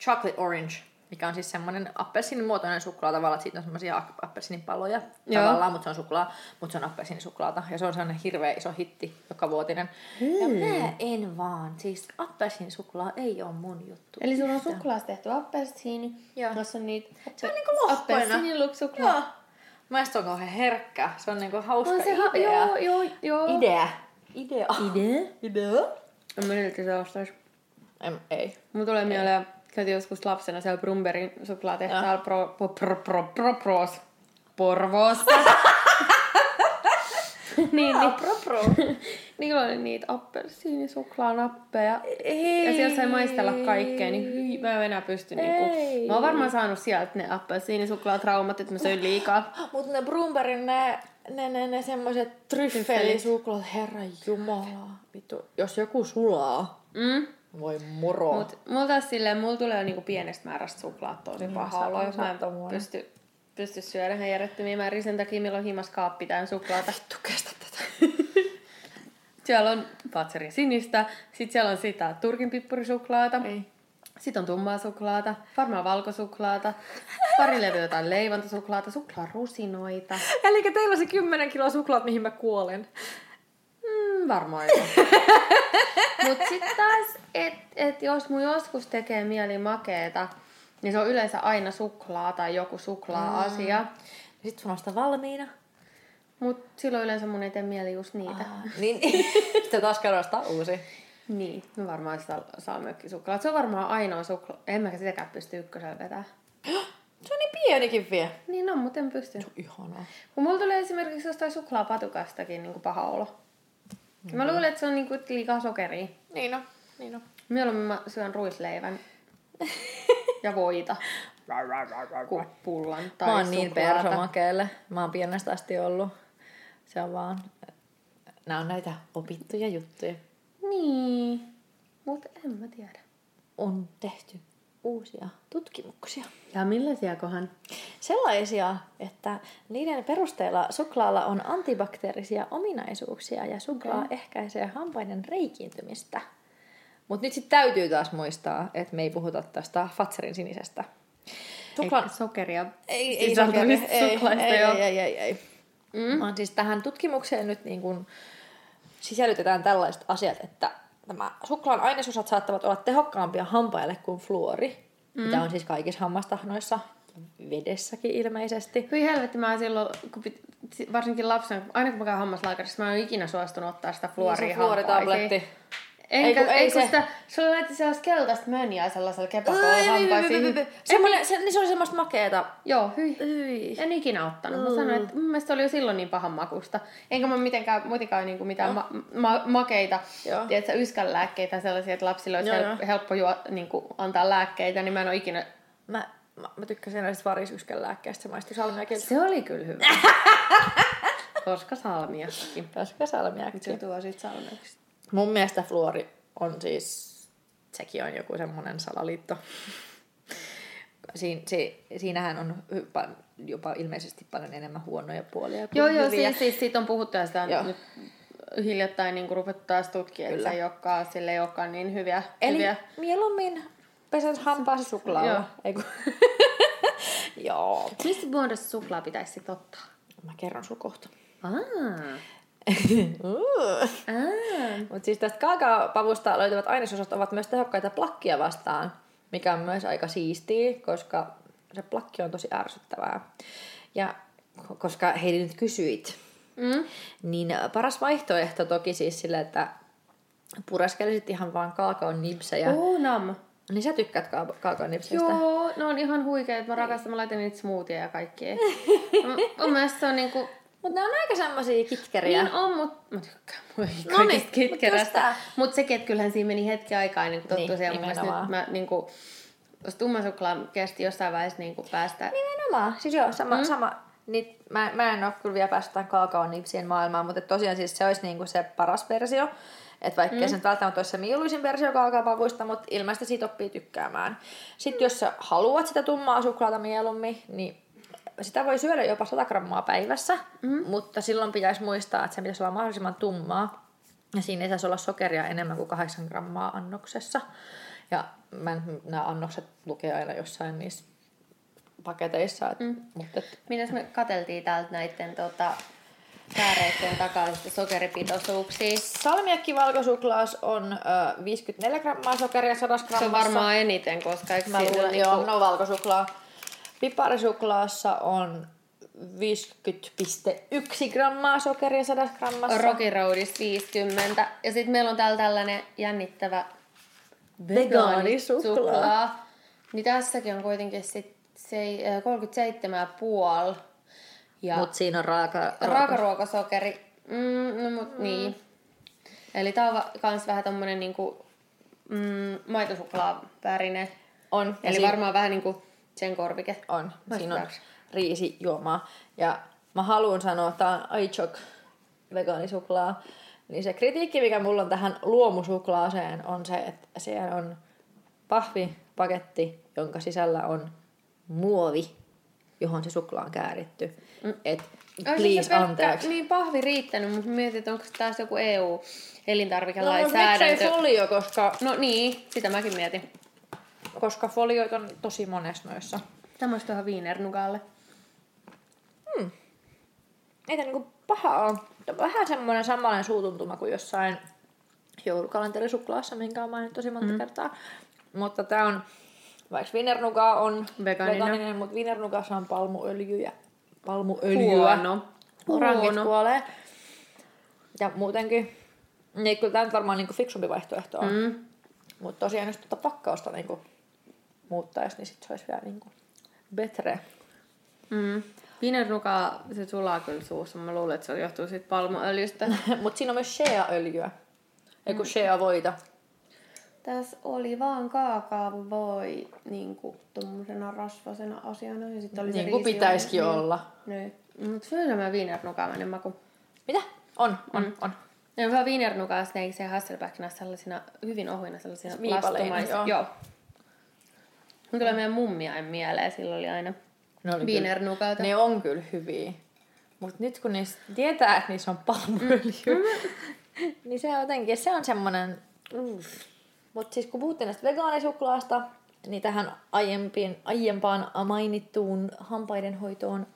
chocolate orange, mikä on siis semmoinen appelsiinin muotoinen suklaa tavallaan, että siitä on semmoisia appelsiinipaloja Joo. tavallaan, mutta se on suklaa, mutta se on appelsiinisuklaata. Ja se on sellainen hirveä iso hitti joka vuotinen. Ja mä en vaan, siis appelsiinisuklaa ei ole mun juttu. Eli sulla on suklaasta tehty appelsiini, jossa on niitä Se on niinku lohkoina. appelsiinilukssuklaa. Joo. Mä se on kauhean herkkä. Se on niinku hauska On se ha- idea. joo, joo, joo. Idea. Idea. Idea? Idea? En mä silti se ostais. En, ei. Mun tulee mieleen, käytiin joskus lapsena siellä Brumberin suklaatehtaalla pro, pro, pro, pro, pro, pros, Porvoossa. niin, niin, pro pro. niillä oli niitä appelsiinisuklaanappeja. Ei. Ja siellä sai maistella kaikkea, niin hyi, mä en enää pysty niinku. Mä oon varmaan saanut sieltä ne appelsiinisuklaatraumat, että mä söin liikaa. Mut ne Brumberin ne, ne, ne, ne semmoset tryffelisuklaat, herra jumala. Vittu, jos joku sulaa, Mm. Voi moro. Mut mulla taas silleen, mulla tulee niinku pienestä määrästä suklaat tosi Niin, paha olo, jos mä en pysty, pysty syödä ihan järjettömiä määriä sen takia, milloin himas kaappi täynnä suklaata. Vittu kestä tätä. Siellä on Patserin sinistä, sit siellä on sitä Turkin pippurisuklaata, Ei. sitten on tummaa suklaata, varmaan valkosuklaata, pari levyä jotain leivontosuklaata, suklaarusinoita. Eli teillä on se 10 kiloa suklaat, mihin mä kuolen. Mm, varmaan joo. Mut sit taas, et, et jos mun joskus tekee mieli makeeta, niin se on yleensä aina suklaa tai joku suklaa-asia. Sitten sun on sitä valmiina. Mut silloin yleensä mun ei tee mieli just niitä. Niin, sitten taas käydään ostaa uusi. Niin, no varmaan sitä salmiakkisuklaa. Se on varmaan ainoa suklaa. En mä sitäkään pysty ykkösellä vetää. Se on niin pienikin vielä. Niin on, mutta en pysty. Ihanaa. Kun mulla tulee esimerkiksi jostain suklaapatukastakin niin paha olo. Mm. Mä luulen, että se on niin kuin liikaa sokeria. Niin on. Niin on. Mieluummin mä syön ruisleivän ja voita kuin pullan tai Mä oon niin persomakeelle. Mä oon pienestä asti ollut. Se on vaan... Nämä on näitä opittuja juttuja. Niin, mutta en mä tiedä. On tehty uusia tutkimuksia. Ja millaisia kohan? Sellaisia, että niiden perusteella suklaalla on antibakteerisia ominaisuuksia ja suklaa okay. ehkäisee hampaiden reikiintymistä. Mutta nyt sitten täytyy taas muistaa, että me ei puhuta tästä Fatserin sinisestä. Eikä sokeria Ei, ei, sisältävistä sokeri- ei, suklaista ei, ei, ei, ei, ei. Mm. Vaan siis tähän tutkimukseen nyt niin kuin sisällytetään tällaiset asiat, että tämä suklaan ainesosat saattavat olla tehokkaampia hampaille kuin fluori, mm. mitä on siis kaikissa hammastahnoissa, vedessäkin ilmeisesti. Hyi helvetti, mä silloin, kun pit, varsinkin lapsena, aina kun mä käyn hammaslääkärissä, mä en ole ikinä suostunut ottaa sitä fluoria Niin se fluoritabletti. Enkä, Ei kun- ei, se- sitä, sulla laitti sellaista keltaista mönjää sellaisella Ai, kepakolla ai, ai, ai, ai, hampaisiin. Semmoinen, se, niin se oli semmoista makeeta. Joo, hyi. Hyi. En ikinä ottanut. Mä sanoin, että mun mielestä se oli jo silloin niin pahan makusta. Enkä mä mitenkään, muutenkaan niinku mitään ma- ma- makeita, Joo. tiedätkö, yskänlääkkeitä sellaisia, että lapsille olisi Joo, hel- joo. helppo juo, niinku, antaa lääkkeitä, niin mä en ole ikinä... Mä, mä, mä tykkäsin näistä varisyskän lääkkeestä, se maistui salmiakilta. Se oli kyllä hyvä. Koska salmiakki. Koska salmiakki. Se tuo sit salmiaksi. Mun mielestä fluori on siis, sekin on joku semmoinen salaliitto. Siin, se, siinähän on hyppä, jopa ilmeisesti paljon enemmän huonoja puolia kuin Joo, joo, hyviä. siis, siis siitä on puhuttu ja sitä on Joo. nyt hiljattain niin ruvettu taas tutkia, että se ei olekaan, sille ei olekaan niin hyviä. Eli hyviä. mieluummin pesät hampaasi suklaalla. Joo. Ei kun... joo. Mistä muodossa suklaa pitäisi sit ottaa? Mä kerron sun kohta. Aa. Aa. Mutta siis tästä kaakaopavusta löytyvät ainesosat ovat myös tehokkaita plakkia vastaan, mikä on myös aika siistiä, koska se plakki on tosi ärsyttävää. Ja koska Heidi nyt kysyit, Mm. niin paras vaihtoehto toki siis sille, että pureskelisit ihan vaan kaakaon nipsejä. Oh, nam. Niin sä tykkäät ka- kaakaon nipseistä? Joo, ne on ihan huikeet. Mä rakastan, mä laitan niitä smoothieja ja kaikkea. Mun mielestä se on niinku... Mutta ne on aika semmosia kitkeriä. Niin on, mut mä tykkään No niin, kitkerästä. tää. Mut sekin, että kyllähän siinä meni hetki aikaa ennen kuin tottui Niin, siihen. Mun mielestä nimenomaan. nyt mä niinku... Jos tumma suklaa kesti jossain vaiheessa niinku päästä... Nimenomaan. Siis joo, sama. Mm. sama. Niin, mä, mä en ole kyllä vielä päässyt tämän kaakaon nipsien maailmaan, mutta tosiaan siis se olisi niinku se paras versio. Että vaikka mm. se nyt välttämättä olisi se mieluisin versio kaakaopavuista, mutta ilmeisesti siitä oppii tykkäämään. Sitten jos sä haluat sitä tummaa suklaata mieluummin, niin sitä voi syödä jopa 100 grammaa päivässä, mm. mutta silloin pitäisi muistaa, että se pitäisi olla mahdollisimman tummaa. Ja siinä ei saisi olla sokeria enemmän kuin 8 grammaa annoksessa. Ja mä, nämä annokset lukee aina jossain niissä paketeissa. Et, mm. mutta et, Mitäs me kateltiin täältä näiden tota, sääreiden takaisista sokeripitoisuuksia? salmiakki valkosuklaas on ö, 54 grammaa sokeria 100 grammassa. Se on varmaan eniten, koska eikö Mä luulen, niinku- joo, no valkosuklaa. Piparisuklaassa on 50,1 grammaa sokeria 100 grammassa. Rocky Roadista 50. Ja sitten meillä on täällä tällainen jännittävä Vegaanisuklaa. Niin tässäkin on kuitenkin sit se, äh, 37,5. Ja Mutta siinä on raaka, raakaruokasokeri. Mm, no mut mm. niin. Eli tää on va- kans vähän tommonen niinku mm, maitosuklaavärinen. On. Ja Eli siinä- varmaan vähän niinku sen korvike. On. Siinä on riisijuomaa. Ja mä haluan sanoa, että tämä on iChok vegaanisuklaa. Niin se kritiikki, mikä mulla on tähän luomusuklaaseen, on se, että siellä on pahvipaketti, jonka sisällä on muovi, johon se suklaa on kääritty. Mm. Et Olisi please, se anteeksi. niin pahvi riittänyt, mutta mietin, että onko taas joku No, mutta EU-elintarvikelainsäädäntö. miksei folio, koska, No niin, sitä mäkin mietin. Koska folioita on tosi monessa noissa. Tämmöistä tuohon viinernukalle. Ei tämä niinku paha ole. Tämä on vähän semmoinen samanlainen suutuntuma kuin jossain joulukalenterisuklaassa, minkä on mainittu tosi monta mm. kertaa. Mutta tämä on, vaikka vinernuka on Vegaaninen. vegaaninen mutta vinernukassa on palmuöljyä. Palmuöljyä. Huono. Orangit Huono. kuolee. Ja muutenkin, niin kyllä tämä nyt varmaan niinku fiksumpi vaihtoehto on. Mm. Mutta tosiaan jos tuota pakkausta niinku muuttaisi, niin sit se olisi vielä niinku betre. Mm. Viinernuka, se sulaa kyllä suussa. Mä luulen, että se johtuu siitä palmuöljystä. Mutta siinä on myös shea-öljyä. Ei kun shea-voita. Tässä oli vaan kaakaavoi niinku tommosena rasvasena asiana. Ja sitten oli se Niin kuin pitäisikin niin. olla. Niin. Mutta syödä mä viinernukaamainen maku. Mitä? On, on, mm. on. Ja hyvä viinernukaa, ne se hasselbackkina sellaisina hyvin ohuina sellaisina Viipaleina, joo. joo. Mun tulee meidän mummiain mieleen, sillä oli aina Ne oli viinernukaita. kyllä, ne on kyllä hyviä. Mutta nyt kun niistä tietää, että niissä on palmuöljy, niin se on jotenkin, se on semmoinen... Mutta siis kun puhuttiin näistä vegaanisuklaasta, niin tähän aiempiin, aiempaan mainittuun hampaiden hoitoon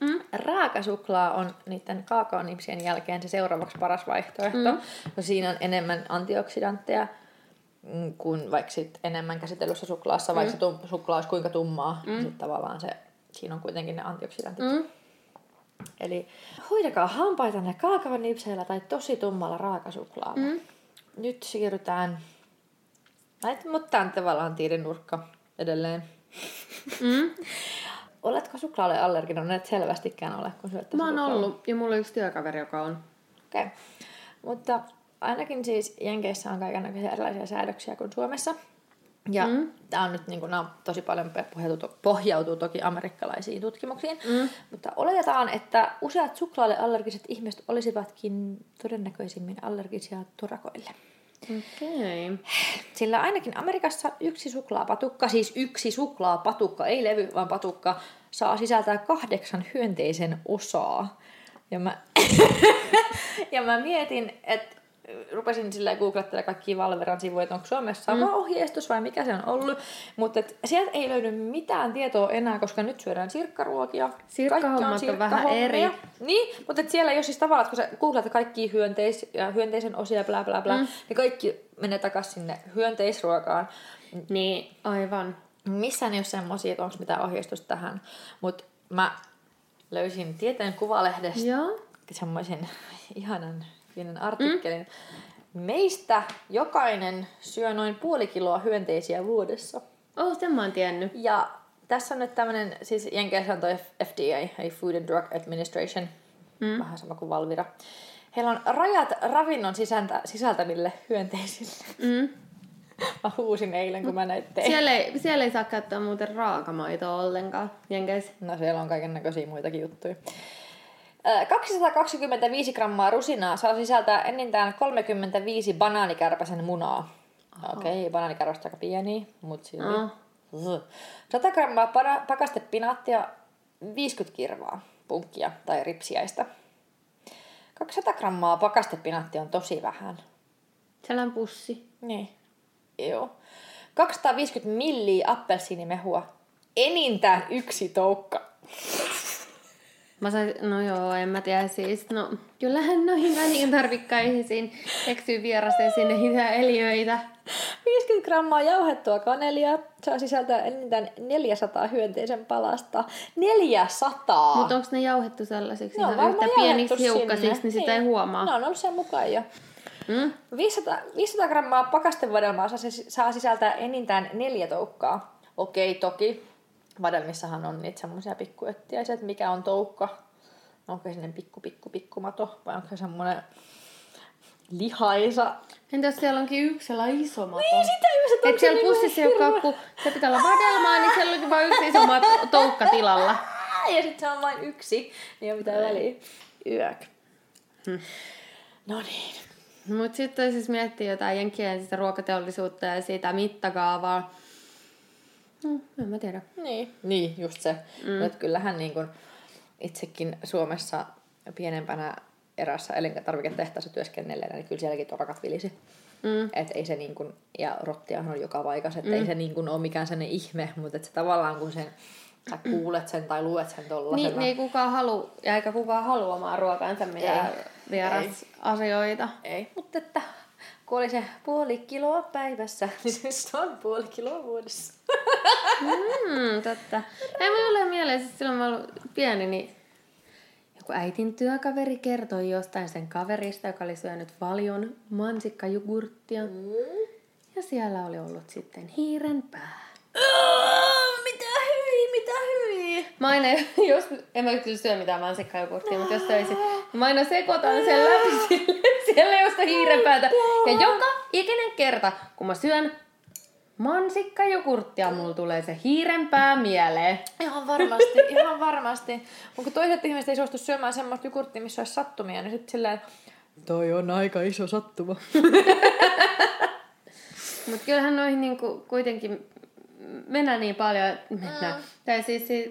Mm. Raakasuklaa on niiden kaakaonipsien jälkeen se seuraavaksi paras vaihtoehto. Mm. No siinä on enemmän antioksidantteja mm, kuin vaikka sit enemmän käsitellyssä suklaassa, vaikka se tum- suklaa olisi kuinka tummaa, mm. niin sit tavallaan se, siinä on kuitenkin ne antioksidantit. Mm. Mm. Eli hoidakaa hampaita ne kaakaonipseillä tai tosi tummalla raakasuklaalla. Mm. Nyt siirrytään, mutta tämä on tavallaan tiiden nurkka edelleen. Mm. Oletko suklaalle allerginen? Et selvästikään ole, kun syöt Mä oon suklaalla. ollut, ja mulla on yksi työkaveri, joka on. Okei. Okay. Mutta ainakin siis Jenkeissä on kaikenlaisia erilaisia säädöksiä kuin Suomessa. Ja mm. tämä on nyt, niin kuin, on tosi paljon pohjautuu, pohjautuu toki amerikkalaisiin tutkimuksiin. Mm. Mutta oletetaan, että useat suklaalle allergiset ihmiset olisivatkin todennäköisimmin allergisia turakoille. Okei. Okay. Sillä ainakin Amerikassa yksi suklaapatukka, siis yksi suklaapatukka, ei levy, vaan patukka, saa sisältää kahdeksan hyönteisen osaa. Ja mä, ja mä mietin, että rupesin silleen googlettelemaan kaikki Valveran sivuja, että onko Suomessa sama mm. ohjeistus vai mikä se on ollut. Mutta sieltä ei löydy mitään tietoa enää, koska nyt syödään sirkkaruokia. Sirkkahommat on, on vähän eri. Niin, mutta et siellä ei ole siis tavallaan, kun sä googlet kaikki hyönteis, ja hyönteisen osia bla bla bla, mm. niin kaikki menee takaisin sinne hyönteisruokaan. Niin, aivan. Missään ei ole semmoisia, että onko mitään ohjeistusta tähän. Mutta mä löysin tieteen kuvalehdestä semmoisen ihanan pienen artikkelin. Mm. Meistä jokainen syö noin puoli kiloa hyönteisiä vuodessa. Oh, sen mä oon tiennyt. Ja tässä on nyt tämmönen, siis Jenkeissä on toi FDA, eli Food and Drug Administration, mm. vähän sama kuin Valvira. Heillä on rajat ravinnon sisältä, sisältäville hyönteisille. Mm. Mä huusin eilen, kun mä näin tein. Siellä ei, siellä ei saa käyttää muuten raakamaitoa ollenkaan, Jenkeissä. No siellä on kaiken näköisiä muitakin juttuja. 225 grammaa rusinaa saa sisältää enintään 35 banaanikärpäsen munaa. Okei, okay, banaanikärpästä aika pieni, mutta silti. Uh. 100 grammaa pakastepinaattia, 50 kirvaa punkkia tai ripsiäistä. 200 grammaa pakastepinaattia on tosi vähän. Sellainen pussi. Niin. Joo. 250 milliä appelsiinimehua. Enintään yksi toukka. Mä sain, no joo, en mä tiedä siis. No, kyllähän noihin väliin tarvikkaisiin eksyy sinne niitä eliöitä. 50 grammaa jauhettua kanelia saa sisältää enintään 400 hyönteisen palasta. 400! Mutta onko ne jauhettu sellaisiksi no, ihan yhtä pieniksi hiukkasiksi, niin sitä niin. ei huomaa? No on ollut sen mukaan jo. Mm. 500, 500 grammaa pakastevadelmaa saa, saa sisältää enintään neljä toukkaa. Okei, toki vadelmissahan on niitä semmoisia pikkuöttiäisiä, että mikä on toukka. Onko se pikku, pikku, pikku mato vai onko se semmoinen lihaisa. Entäs siellä onkin yksi sellainen iso mato? Niin, sitä just, että siellä niinku pussissa ei ole kun se pitää olla vadelmaa, niin siellä onkin vain yksi iso mat- toukka tilalla. Ja sitten se on vain yksi, niin ole mitään väliä. Yök. Hmm. No niin. Mutta sitten siis miettii jotain jenkkien sitä ruokateollisuutta ja siitä mittakaavaa Mm, en mä tiedä. Niin, niin just se. Mm. Että kyllähän niin kun itsekin Suomessa pienempänä erässä elintarviketehtaassa työskennelleenä, niin kyllä sielläkin torakat vilisi. Mm. Et ei se niin kun, ja rottia on joka paikassa, että mm. ei se niin kun ole mikään sellainen ihme, mutta että se tavallaan kun sen sä kuulet sen tai luet sen tollasena. Niin, niin ei kukaan halu, ja eikä kukaan halua omaa ruokaansa mitään vieras asioita. Ei, mutta että kun oli se puoli kiloa päivässä, niin se on puoli kiloa vuodessa. mm, totta. Ei mulla ole mieleen, siis silloin mä olin pieni, niin joku äitin työkaveri kertoi jostain sen kaverista, joka oli syönyt paljon mansikkajugurttia. Mm. Ja siellä oli ollut sitten hiiren pää. Mitä hyi. Mä aina, jos, en mä kyllä syö mitään mansikkajogurttia, mutta jos söisin, mä aina sekoitan sen läpi sille, siellä josta hiirenpäätä. Ja joka ikinen kerta, kun mä syön mansikkajogurttia, mulla tulee se hiirenpää mieleen. Ihan varmasti, ihan varmasti. Mutta toiset ihmiset ei suostu syömään semmoista jogurttia, missä olisi sattumia, niin sitten silleen, toi on aika iso sattuma. Mutta kyllähän noihin niinku kuitenkin mennään niin paljon, mennään. Mm. Tai siis, siis,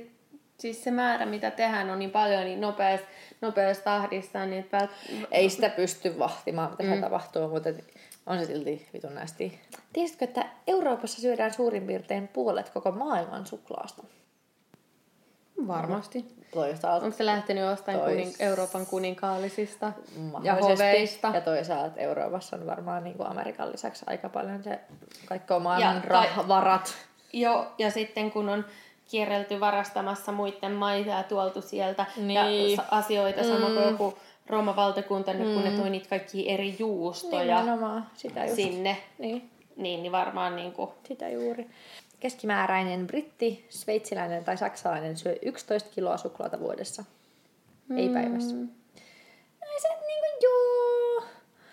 siis se määrä, mitä tehdään, on niin paljon niin nopeassa, nopeassa tahdissa. Niin päät... Ei sitä pysty vahtimaan, mitä mm. tapahtuu, mutta on se silti vitun nästi. Tiesitkö, että Euroopassa syödään suurin piirtein puolet koko maailman suklaasta? Varmasti. Toisaalta. Onko se lähtenyt jostain tois... kuning, Euroopan kuninkaallisista ja hoveista? Ja toisaalta Euroopassa on varmaan niin kuin Amerikan lisäksi aika paljon se kaikki maailman ja, rahvarat. Joo, ja sitten kun on kierrelty varastamassa muiden maita ja tuoltu sieltä niin. ja asioita, mm. sama kuin joku Rooman valtakunta, mm. kun ne toi niitä kaikki eri juustoja Sitä just. sinne. Niin. Niin, niin varmaan niin kuin... Sitä juuri. Keskimääräinen britti, sveitsiläinen tai saksalainen syö 11 kiloa suklaata vuodessa. Mm. Ei päivässä. Ei se niinku joo.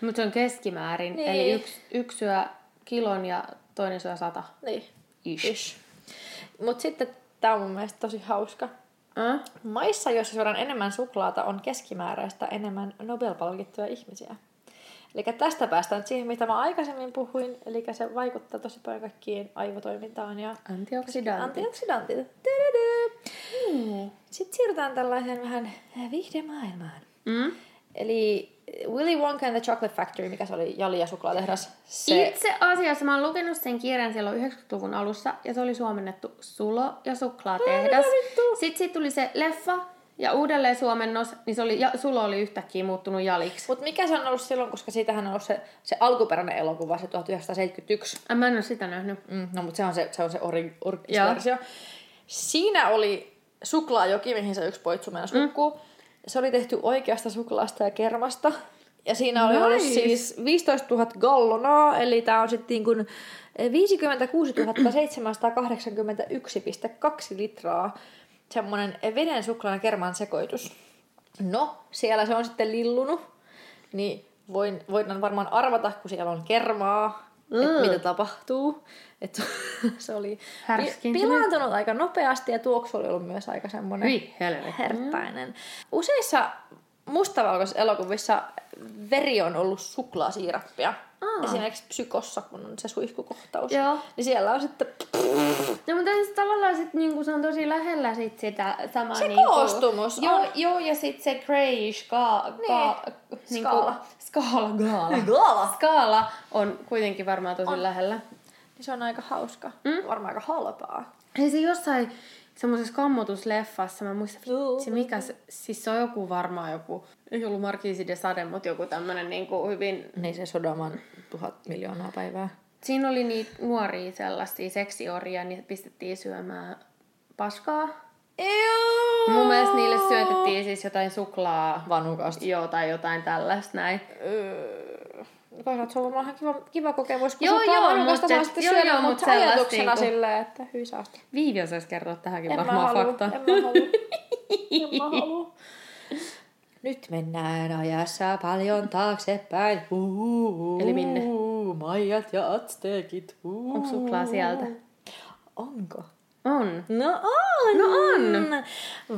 Mutta se on keskimäärin. Niin. Eli yksi, yksi syö kilon ja toinen syö sata. Niin. Ish. Ish. Mutta sitten tämä on mun mielestä tosi hauska. Äh? Maissa, joissa syödään enemmän suklaata, on keskimääräistä enemmän Nobel-palkittuja ihmisiä. Eli tästä päästään siihen, mitä mä aikaisemmin puhuin, eli se vaikuttaa tosi paljon kaikkiin aivotoimintaan ja antioksidantit. antioksidantit. Mm. Sitten siirrytään tällaiseen vähän viihdemaailmaan. Mm. Eli Willy Wonka and the Chocolate Factory, mikä se oli, Jali ja suklaatehdas. Se, Itse asiassa mä oon lukenut sen kirjan silloin 90-luvun alussa, ja se oli suomennettu Sulo ja suklaatehdas. Sitten siitä tuli se leffa, ja uudelleen suomennos, niin se oli, ja Sulo oli yhtäkkiä muuttunut jaliksi. Mutta mikä se on ollut silloin, koska siitähän on ollut se, se alkuperäinen elokuva, se 1971. Äh, Mä en ole sitä nähnyt. Mm, no, mutta se on se, se, on se ori, Joo. versio. Siinä oli suklaajoki, mihin se yksi poitsu mennä hukkuu. Se oli tehty oikeasta suklaasta ja kermasta. Ja siinä oli ollut Nice. siis 15 000 gallonaa, eli tämä on sitten niin kuin 56 781,2 litraa semmoinen veden suklaan ja kerman sekoitus. No, siellä se on sitten lillunut, niin voin, voidaan varmaan arvata, kun siellä on kermaa, mm. että mitä tapahtuu. Että se oli pilaantunut aika nopeasti ja tuoksu oli ollut myös aika semmoinen Hyi, helvetti. herttainen. Useissa mustavalkoisissa elokuvissa veri on ollut suklaasiirappia. Aa. Esimerkiksi Psykossa, kun on se suihkukohtaus. Joo. Niin siellä on sitten No mutta siis tavallaan sit, niinku, se on tosi lähellä sit sitä samaa Se niinku, koostumus joo, on. Joo, ja sit se grayish ka, ka, Niin. niinku, Skaala. Skaala, gaala. Gaala. Skaala on kuitenkin varmaan tosi on. lähellä. niin se on aika hauska. Mm? Varmaan aika halpaa. Ei se jossain semmoisessa kammotusleffassa, mä muistan, se mikä se, siis se on joku varmaan joku, ei ollut Marquise de Sade, mutta joku tämmönen niinku hyvin, Niin se Sodaman tuhat miljoonaa päivää. siinä oli niitä nuoria sellaisia seksiorjia, niin pistettiin syömään paskaa. Euu. Mun mielestä niille syötettiin siis jotain suklaa, Vanukasta. joo, tai jotain tällaista näin. Öö, Toisaalta se on varmaan ihan kiva, kiva kokemus, kun Joo, joo, vanukasta mutta saa sitten joo, syödä, joo, mutta sellaista ajatuksena niinku- silleen, että hyi saasta. Viivi osaisi kertoa tähänkin En mä varmaan halua, fakta. en mä halua. En mä halua. Nyt mennään ajassa paljon taaksepäin. Uhuhu. Eli minne? Maijat ja atsteekit. Onko suklaa sieltä? Onko? On. No on! No on.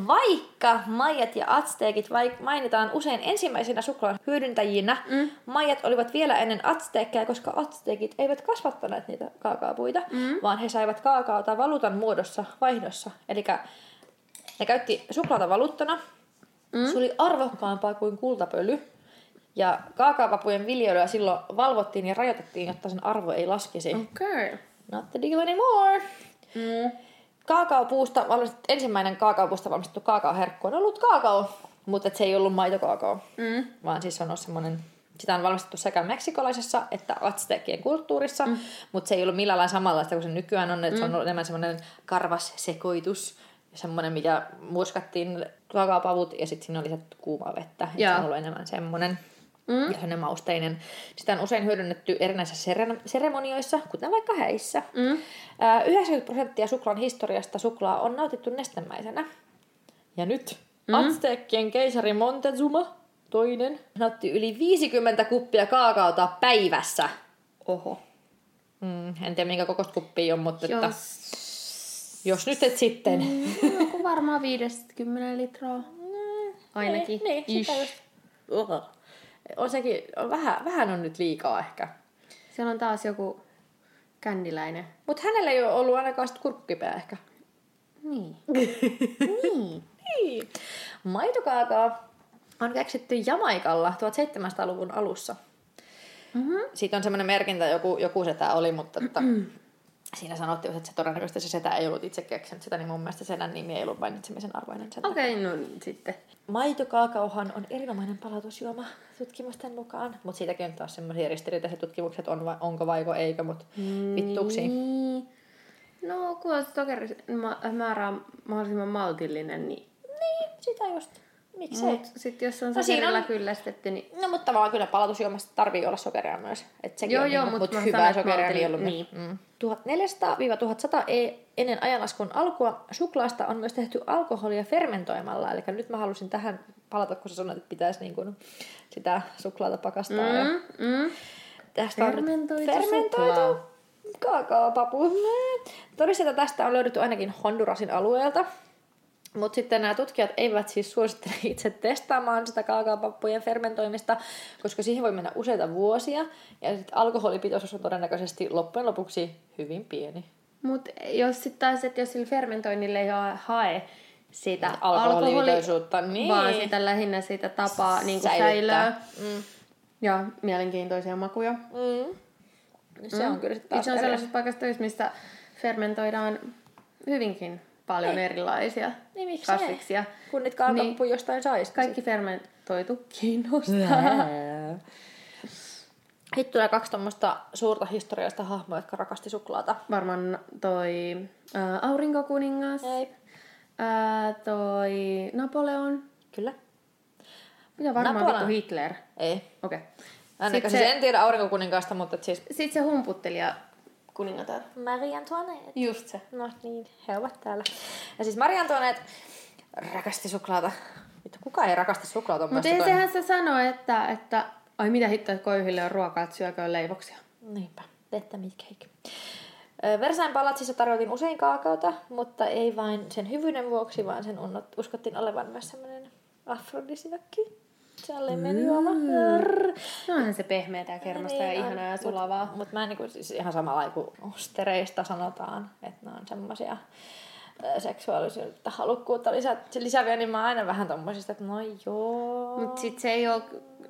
Vaikka maijat ja atsteekit mainitaan usein ensimmäisenä suklaan hyödyntäjinä, mm. maijat olivat vielä ennen atsteekkeja, koska atsteekit eivät kasvattaneet niitä kaakaopuita, mm. vaan he saivat kaakaota valuutan muodossa vaihdossa. Eli ne käytti suklaata valuuttana. Mm. Se oli arvokkaampaa kuin kultapöly. Ja kaakaopapujen viljelyä silloin valvottiin ja rajoitettiin, jotta sen arvo ei laskisi. Okei. Okay. Not the deal anymore. Mm. Kaakaopuusta, valmistettu, ensimmäinen kaakaopuusta valmistettu kaakaoherkku on ollut kaakao, mutta se ei ollut maitokaakao, Mm. vaan siis on ollut semmoinen, sitä on valmistettu sekä meksikolaisessa että aztekien kulttuurissa, mm. mutta se ei ollut millään lailla samanlaista kuin se nykyään on, että mm. se on ollut enemmän semmoinen karvas sekoitus, semmoinen, mikä muskattiin kaakaopavut ja sitten siinä on lisätty kuumaa vettä, että se on ollut enemmän semmoinen. Mm. Ja semmoinen mausteinen. Sitä on usein hyödynnetty erinäisissä sere- seremonioissa, kuten vaikka häissä. Mm. Ää, 90 prosenttia suklaan historiasta suklaa on nautittu nestemäisenä. Ja nyt mm. Aztekien keisari Montezuma, toinen, nautti yli 50 kuppia kaakaota päivässä. Oho. Mm, en tiedä minkä kokoista kuppia on, mutta että, Jos... jos nyt et sitten. Mm, Joku varmaan 50 litraa. Ainakin. Niin, niin sitä just. Uhu. On sekin, on vähän, vähän on nyt liikaa ehkä. Siellä on taas joku kändiläinen. Mutta hänellä ei ole ollut ainakaan sit kurkkukipeä ehkä. Niin. niin. Niin. Maitokaakao on keksitty Jamaikalla 1700-luvun alussa. Mm-hmm. Siitä on semmoinen merkintä, joku, joku setä oli, mutta että siinä sanottiin, että se todennäköisesti se setä ei ollut itse keksinyt sitä, niin mun mielestä sedän nimi ei ollut mainitsemisen arvoinen. Sen Okei, okay, no sitten. Maitokaakaohan on erinomainen palautusjuoma tutkimusten mukaan, mutta siitäkin on taas semmoisia ristiriitaisia tutkimuksia, että on vai, onko vaiko eikö, mutta vittuuksiin. Niin. No, kun sokerimäärä on mahdollisimman maltillinen, niin... Niin, sitä just. Miksei? Mut sit jos on No sokerilla on- kyllästetty, niin... No mutta tavallaan kyllä palautusjuomassa tarvii olla sokeria myös. Et sekin Joo, on joo, niinku, mut mut mä hyvää sokeria ei ollut. niin. Mm. 1400-1100 e- ennen ajanlaskun alkua suklaasta on myös tehty alkoholia fermentoimalla. Eli nyt mä halusin tähän palata, kun sä sanoit, että pitäisi niin kuin sitä suklaata pakastaa. Mm. Ja Mm, mm. tästä on Fermentoitu fermentoitu suklaa. kaakaopapu. Todisteita tästä on löydetty ainakin Hondurasin alueelta. Mutta sitten nämä tutkijat eivät siis suosittele itse testaamaan sitä kaakaopappujen fermentoimista, koska siihen voi mennä useita vuosia. Ja sitten alkoholipitoisuus on todennäköisesti loppujen lopuksi hyvin pieni. Mut jos sitten taas, että jos sillä fermentoinnille ei hae, sitä Alkoholipitoisuutta, alkoholi, niin. vaan sitä lähinnä sitä tapaa niin säilöä Mm. ja mielenkiintoisia makuja. Mm. Se on kyllä sitten Itse on sellaisessa paikassa töissä, missä fermentoidaan hyvinkin paljon erilaisia Niin, miksei? kasviksia. Kun niitä kaakapuu Niin. jostain saisi. Kaikki fermentoitu kiinnostaa. Sitten tulee kaksi tämmöistä suurta historiallista hahmoa, jotka rakasti suklaata. Varmaan toi ä, aurinkokuningas, Ei. ä, toi Napoleon Kyllä. ja varmaan Napoleon. vittu Hitler. Ei. Okei. Okay. Ainakaan Sitten siis se, en tiedä aurinkokuninkaasta, mutta et siis... sit se humputtelija kuningatar. Marie Antoinette. Just se. No niin, he ovat täällä. Ja siis Marie Antoinette rakasti suklaata. Vittu, kuka ei rakasta suklaata? Mutta ei sehän se sano, että, että ai mitä hittoa, että koihille on ruokaa, että syököön leivoksia. Niinpä, vettä cake. Ö, Versailles palatsissa tarjottiin usein kaakaota, mutta ei vain sen hyvyyden vuoksi, vaan sen uskottiin olevan myös semmoinen afrodisiakki. Se on lemmenjuoma. Mm. No onhan se pehmeätä kermasta ja ihanaa ja sulavaa. Mutta mut mä en niinku, siis ihan samalla kuin ostereista sanotaan, että ne on semmoisia ö, seksuaalisuutta, halukkuutta lisä, lisäviä, niin mä oon aina vähän tommosista, että no joo. Mutta sit se ei ole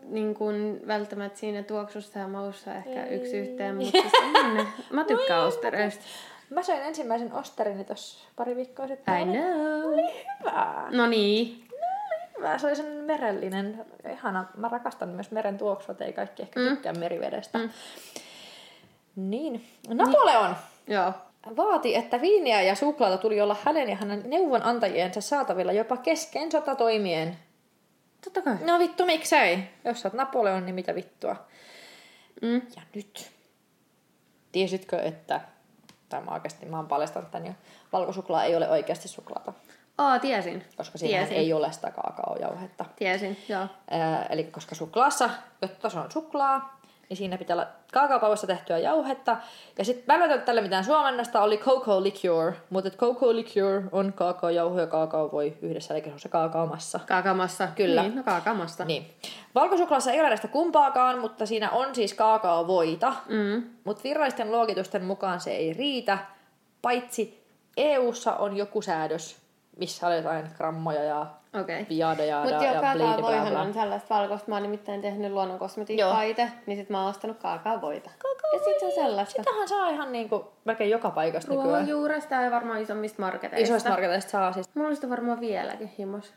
niin kun, välttämättä siinä tuoksussa ja maussa ehkä Ei. yksi yhteen, mutta siis semmonen- mä tykkään ostereista. Mä söin ensimmäisen osterini tuossa pari viikkoa sitten. I know. Hyvä. No niin. Mä se oli sellainen merellinen, ihana. Mä rakastan myös meren tuoksua, ei kaikki ehkä tykkää merivedestä. Mm. Niin. Napoleon Joo. vaati, että viiniä ja suklaata tuli olla hänen ja hänen neuvonantajiensa saatavilla jopa kesken sotatoimien. Totta kai. No vittu, miksei? Jos sä oot Napoleon, niin mitä vittua? Mm. Ja nyt. Tiesitkö, että... Tai mä oikeasti, mä oon paljastanut tän jo. Valkosuklaa ei ole oikeasti suklaata, Aa, tiesin. koska siinä ei ole sitä kaakaojauhetta. Tiesin, joo. Ää, eli koska suklaassa, jotta se on suklaa, niin siinä pitää olla kaakaopausta tehtyä jauhetta. Ja sitten mä en löytänyt tälle mitään suomennosta, oli cocoa liqueur, mutta cocoa liqueur on kaakaojauho ja kaakaovoi yhdessä, eli se on se kaakaomassa. Kaakaamassa. Kyllä. Niin, no kaakaamasta. Niin. Valkosuklaassa ei ole näistä kumpaakaan, mutta siinä on siis kaakaovoita. Mm. Mutta virallisten luokitusten mukaan se ei riitä, paitsi EU:ssa on joku säädös, missä on jotain grammoja ja Okei. viada ja Mutta ja kaakaavoihan on sellaista valkoista. Mä oon nimittäin tehnyt luonnon kosmetiikkaa itse, niin sit mä oon ostanut kaakaavoita. Ja sit se on sellaista. Sitähän saa ihan niinku melkein joka paikasta nykyään. Ruohonjuuresta ja varmaan isommista marketeista. Isoista marketeista saa siis. Mulla on sitä varmaan vieläkin himos.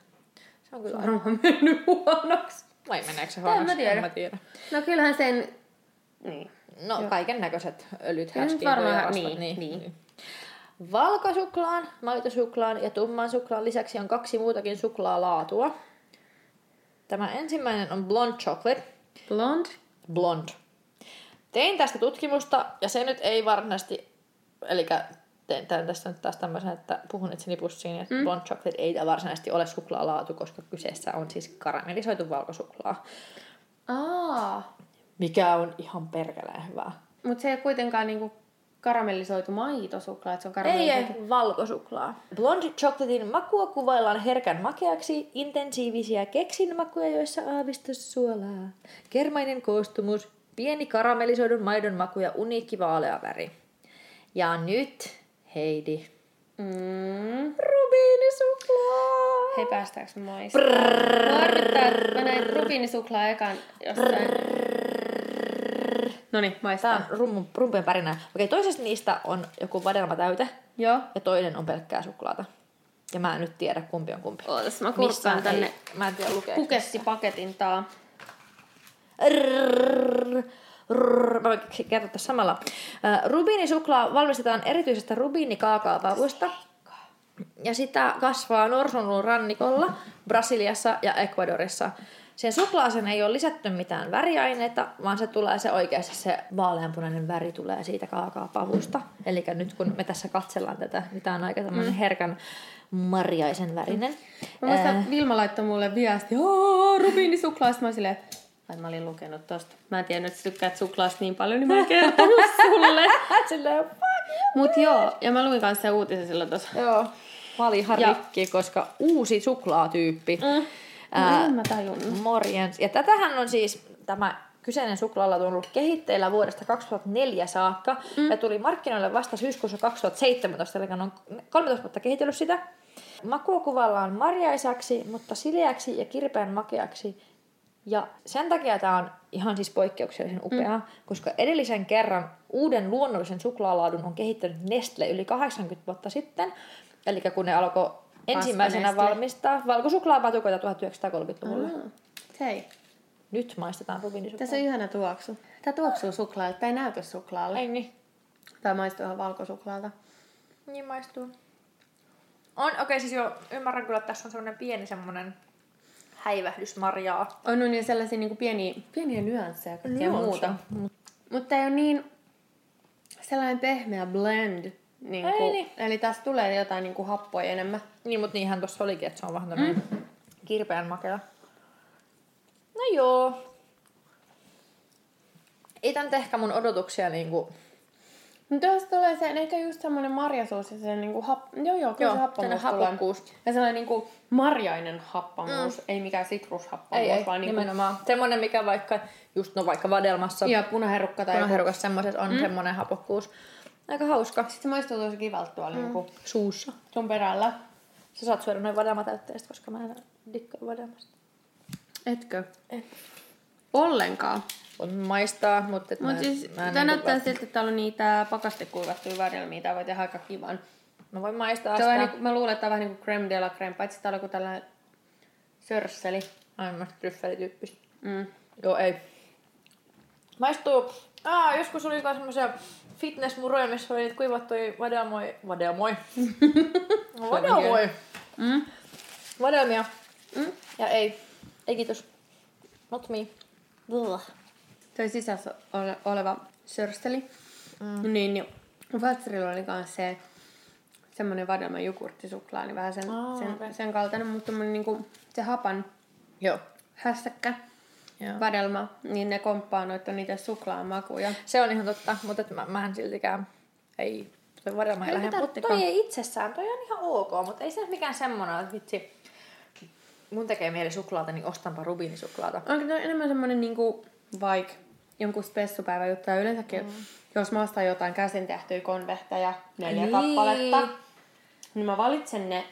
Se on kyllä. Varmaan mennyt huonoksi. Vai meneekö se En huonoksi? mä tiedä. En mä tiedä. No kyllähän sen... Niin. No kaiken näköiset öljyt, häskiinto ja rasvat. niin, niin. Valkosuklaan, maitosuklaan ja tumman suklaan lisäksi on kaksi muutakin suklaalaatua. Tämä ensimmäinen on blonde chocolate. Blonde. Blonde. Tein tästä tutkimusta ja se nyt ei varsinaisesti, eli tein tämän tästä nyt taas tämmöisen, että puhun itseni pussiin, että mm. blonde chocolate ei varsinaisesti ole suklaalaatu, koska kyseessä on siis karamellisoitu valkosuklaa, Aa. mikä on ihan perkeleen hyvää. Mutta se ei kuitenkaan niinku karamellisoitu maitosuklaa, että se on Ei, karamellisoitu. ei, valkosuklaa. Blonde chocolatein makua kuvaillaan herkän makeaksi, intensiivisiä keksinmakuja, joissa aavistus suolaa. Kermainen koostumus, pieni karamellisoidun maidon maku ja uniikki vaalea väri. Ja nyt, Heidi, Mm. rubiinisuklaa! Hei, päästäänkö maistamaan? Että mä näin rubiinisuklaa ekan jossain. Noniin, Tää maistaa. on rummun, rumpujen pärinää. Okei, toisesta niistä on joku vadelmatäyte Joo. ja toinen on pelkkää suklaata. Ja mä en nyt tiedä, kumpi on kumpi. Ootas, mä kurkkaan tänne ei, mä en tiedä lukea. pukessipaketin taa. Rrrr, rrrr. Mä voin kertoa tässä samalla. Rubiinisuklaa valmistetaan erityisestä rubiinikaakaopavusta. Ja sitä kasvaa Norsunluun rannikolla, Brasiliassa ja Ecuadorissa. Sen suklaaseen ei ole lisätty mitään väriaineita, vaan se tulee se oikeasti se vaaleanpunainen väri tulee siitä kaakaopavusta. Eli nyt kun me tässä katsellaan tätä, niin tämä on aika tämmöinen mm. herkän marjaisen värinen. Mä muistan, äh. Vilma laittoi mulle viesti, ooo, rubiinisuklaa. Sitten mä silleen, ai mä olin lukenut tosta. Mä en tiennyt, että sä tykkäät suklaasta niin paljon, niin mä en kertonut sulle. Silleen, fuck Mut joo, ja mä luin kanssa sen uutisen silloin tossa. Joo. Mä olin ihan Ja- rikki, koska uusi suklaatyyppi. Mm. No en mä tajunnut. Morjens. Ja tätähän on siis tämä kyseinen suklaalla on ollut kehitteillä vuodesta 2004 saakka mm. ja tuli markkinoille vasta syyskuussa 2017, eli on 13 vuotta kehitellyt sitä. Makua kuvaillaan marjaisaksi, mutta sileäksi ja kirpeän makeaksi. Ja sen takia tämä on ihan siis poikkeuksellisen upea, mm. koska edellisen kerran uuden luonnollisen suklaalaadun on kehittänyt Nestle yli 80 vuotta sitten. Eli kun ne alkoi ensimmäisenä valmistaa valkosuklaapatukoita 1930-luvulla. Mm. Hei, Nyt maistetaan rubiinisuklaa. tässä on ihana tuoksu. Tämä tuoksuu suklaalle, tämä ei näytä suklaalle. Ei niin. Tai maistuu ihan valkosuklaalta. Niin maistuu. On, okei, okay, siis jo ymmärrän kyllä, että tässä on semmoinen pieni semmoinen häivähdys marjaa. On, on ja sellaisia niin pieniä, pieniä nyansseja ja muuta. Mutta ei ole niin sellainen pehmeä blend. Niin kuin, niin. Eli tässä tulee jotain niin kuin happoja enemmän. Niin, mutta niinhän tuossa olikin, että se on vähän mm. kirpeän makea. No joo. Ei nyt ehkä mun odotuksia niinku... Mutta jos tulee se, ehkä just semmoinen marjasuus ja se niinku hap... Joo, joo, kyllä Joo, se happamuus sellainen tulee. Ja sellainen niinku marjainen happamuus, mm. ei mikään sitrushappamuus, Ei, ei, vaan niinku... nimenomaan. Semmonen, mikä vaikka, just no vaikka vadelmassa, Ja punaherukka tai joku. punaherukassa semmoisessa on mm. semmonen hapokkuus. Aika hauska. Sitten se maistuu tosi kivalta tuolla mm. niinku Suussa. sun perällä. Sä saat syödä noin vadelmatäytteistä, koska mä en dikkaa vadelmasta. Etkö? En. Ollenkaan. Voin maistaa, mutta et Mutta mä, siis, mä en tämä niinku näyttää siltä, että täällä on niitä pakastekuivattuja vadelmia. Tää voi tehdä aika kivan. Mä voin maistaa Se on sitä. vähän, niin, mä luulen, että tämä on vähän niin kuin creme de la creme, paitsi täällä on joku tällainen sörsseli. Aivan tryffelityyppistä. Mm. Joo, ei. Maistuu... Aa, joskus oli jotain semmosia fitnessmuroja, missä oli niitä kuivattuja vadelmoi... Vadelmoi? vadelmoi! Mm. Vadelmia. Mm. Ja ei. Ei kiitos. Not me. Blah. Toi sisässä ole, oleva sörsteli. Mm. Niin, niin Fatserilla oli myös se semmoinen vadelma jogurttisuklaa, niin vähän sen, Aa, sen, okei. sen kaltainen, mutta niinku se hapan Joo. hässäkkä Joo. vadelma, niin ne komppaa noita niitä suklaamakuja. Se on ihan totta, mutta et mä, mähän siltikään ei toi vadelma ei lähde. Mutta toi ei itsessään, toi on ihan ok, mutta ei se ole mikään semmonen, että vitsi, mun tekee mieli suklaata, niin ostanpa rubiinisuklaata. Onko toi enemmän semmoinen niinku, vaikka jonkun spessupäivän juttu, ja yleensäkin, mm. jos mä ostan jotain käsin tehtyjä konvehteja, neljä Niin. kappaletta, niin mä valitsen ne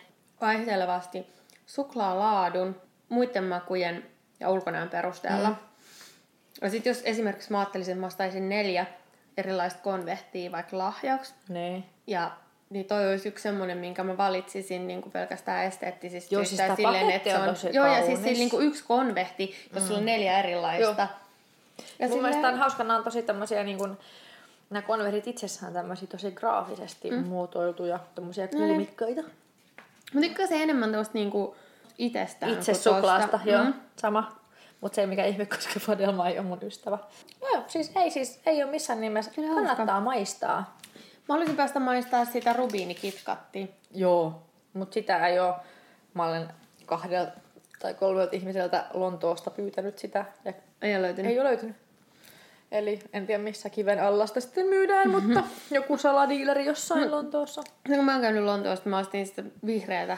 vaihtelevasti suklaalaadun, muiden makujen ja ulkonäön perusteella. Mm. Ja sitten jos esimerkiksi mä ajattelisin, että mä ostaisin neljä erilaista konvehtia vaikka lahjaksi, Niin. ja niin toi olisi yksi semmoinen, minkä mä valitsisin niin kuin pelkästään esteettisistä Joo, siis on että se on, tosi Joo, ja siis siinä niin kuin yksi konvehti, jos mm. sulla on neljä erilaista. Ja Mun mielestä on hauska, nämä on tosi tämmöisiä niin kuin, nämä konvertit itsessään tämmöisiä tosi graafisesti mm. muotoiltuja, tämmöisiä kulmikkaita. Mä tykkään se enemmän tuosta niinku itsestään. Itse suklaasta, joo, Mm. sama. Mutta se ei mikä ihme, koska Vadelma ei ole mun ystävä. Joo, siis ei, siis, ei ole missään nimessä. Kyllä Kannattaa hauska. maistaa. Mä haluaisin päästä maistaa sitä rubiinikitskattia. Joo. Mutta sitä ei ole. Mä olen kahdelta tai kolmelta ihmiseltä Lontoosta pyytänyt sitä. Ja Ei ole löytynyt. ei ole löytynyt. Eli en tiedä missä kiven alla sitä sitten myydään, mutta joku saladiileri jossain Lontoossa. No, kun mä oon käynyt Lontoosta, mä ostin sitä vihreätä.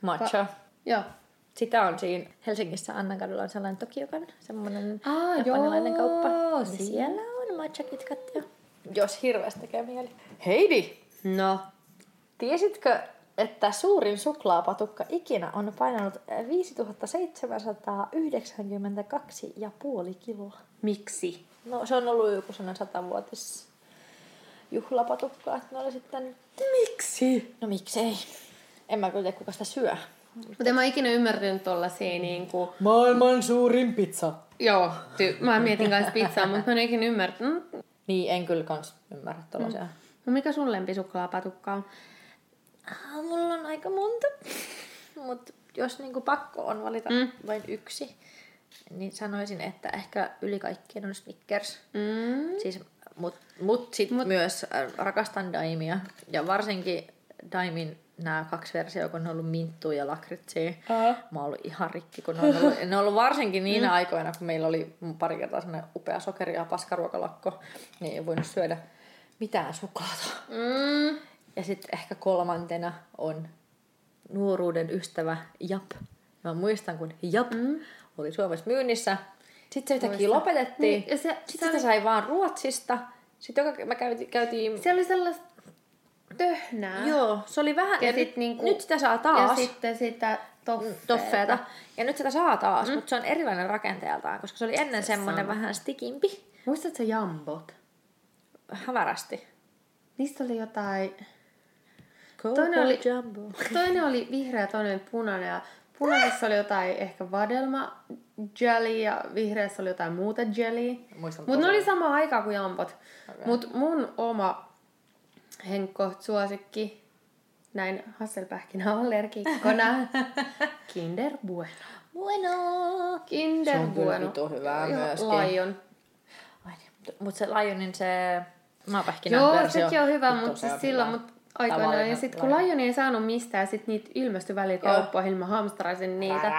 Matcha. Joo. Sitä on siinä Helsingissä Annankadulla on sellainen Tokiokan, semmoinen Aa, japanilainen joo, kauppa. Ja siinä. siellä on matcha kitkattia. Jos hirveästi tekee mieli. Heidi, No. tiesitkö, että suurin suklaapatukka ikinä on painanut 5792,5 kiloa? Miksi? No se on ollut joku sellainen satavuotis juhlapatukka, että ne oli sitten... Miksi? No miksei? En mä kyllä tiedä, kuka sitä syö. Mutta en mä ikinä ymmärtänyt tollasia niinku... Maailman suurin pizza. Joo, ty- mä mietin kanssa pizzaa, mutta mä en ikinä ymmärtänyt. Mm. Niin, en kyllä kans ymmärrä tollasia. Mm. No mikä sun lempisuklaapatukka on? Ah, mulla on aika monta. Mutta jos niinku pakko on valita mm. vain yksi, niin sanoisin, että ehkä yli kaikkien on Snickers. Mm. Siis, mut, mut sit mut. myös äh, rakastan Daimia. Ja varsinkin Daimin nämä kaksi versiota, kun ne on ollut minttua ja lakritsia. Aa. Mä oon ollut ihan rikki, kun ne on ollut, ne on ollut varsinkin niinä mm. aikoina, kun meillä oli pari kertaa sellainen upea sokeri- ja paskaruokalakko, niin ei voinut syödä mitään suklaata. Mm. Ja sitten ehkä kolmantena on nuoruuden ystävä Jap. Mä muistan, kun Jap mm. oli Suomessa myynnissä. Sitten se yhtäkkiä lopetettiin. Niin, ja se- sitten se sitä oli- sai vaan Ruotsista. Sitten joka, me käytiin, käytiin Se oli sellaista... töhnää. Joo, se oli vähän... Ja Ja, sit nyt, niinku- nyt sitä saa Ja taas. sitten sitä toffeeta. toffeeta. Ja nyt sitä saa taas, mm. mutta se on erilainen rakenteeltaan, koska se oli ennen semmoinen vähän stikimpi. Muistatko jambot? Hämärästi. Niistä oli jotain... Coco Toinen oli- Jumbo. Toinen oli vihreä, toinen oli punainen. Ja punaisessa oli jotain ehkä vadelma jelly ja vihreässä oli jotain muuta jelly. Mutta ne oli sama aikaa kuin jampot. Okei. Okay. Mutta mun oma henkko suosikki näin hasselpähkinäallergikkona Kinder Bueno. Bueno. Kinder Se on Bueno. vitu hyvää Ja myöskin. Lion. Ai niin, mutta se Lionin se maapähkinän Joo, versio. sekin on hyvä, mutta se on siis silloin hyvä. mut aikoinaan. Ja sitten kun Lion. Ei saanut mistään, sit niitä ilmestyi välillä kauppoihin, mä hamstraisin niitä.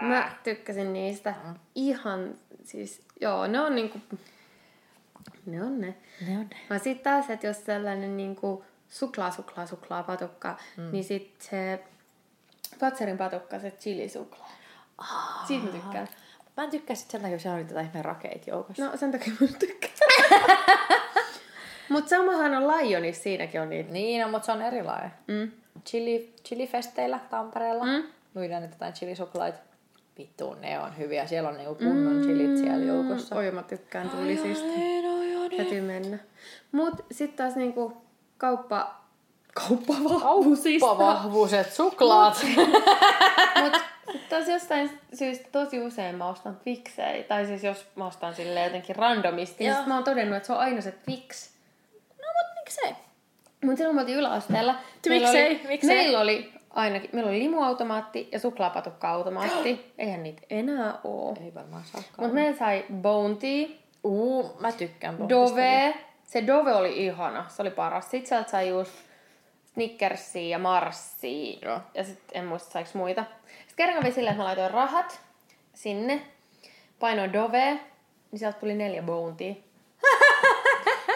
Mä tykkäsin niistä ihan, siis joo, ne on niinku, ne on ne. Ne on ne. Mä sit taas, että jos sellainen niinku suklaa, suklaa, suklaa patukka, mm. niin sit se Fatserin patukka, se chilisuklaa. Ah. Siitä mä tykkään. Mä en tykkää sit sen takia, kun siellä oli tätä ihmeen rakeita joukossa. No sen takia mä tykkään. Mut samahan on Lionissa, siinäkin on niitä. Niin, no, mutta se on erilainen. Mm. Chili, chilifesteillä Tampereella. Mm. Myydään nyt jotain chilisuklaita. Vittu, ne on hyviä. Siellä on niinku kunnon chilit siellä joukossa. Oi, mä tykkään tulisista. Ai, oi, oi, Täytyy mennä. Mut sit taas niinku kauppa... Kauppavahvuusista. Kauppavahvuiset suklaat. Mut sit taas jostain syystä tosi usein mä ostan fiksejä. Tai siis jos mä ostan sille jotenkin randomisti, niin Joo. sit mä oon todennut, että se on aina se fix. no mut miksei? Mut silloin me oltiin yläasteella. Miksei? Meillä oli, Miksei? Meillä oli ainakin, meillä oli limuautomaatti ja suklaapatukka-automaatti. Eihän niitä enää oo. Ei varmaan saakaan. Mut meillä sai Bounty, Uu, mä tykkään. Dove. Se Dove oli ihana, se oli paras. Sitten sieltä sai just Snickersia ja Marsia. Joo. Ja sitten en muista saiko muita. Sitten kerran kävi silleen, että mä laitoin rahat sinne, painoin Dove, niin sieltä tuli neljä bountia.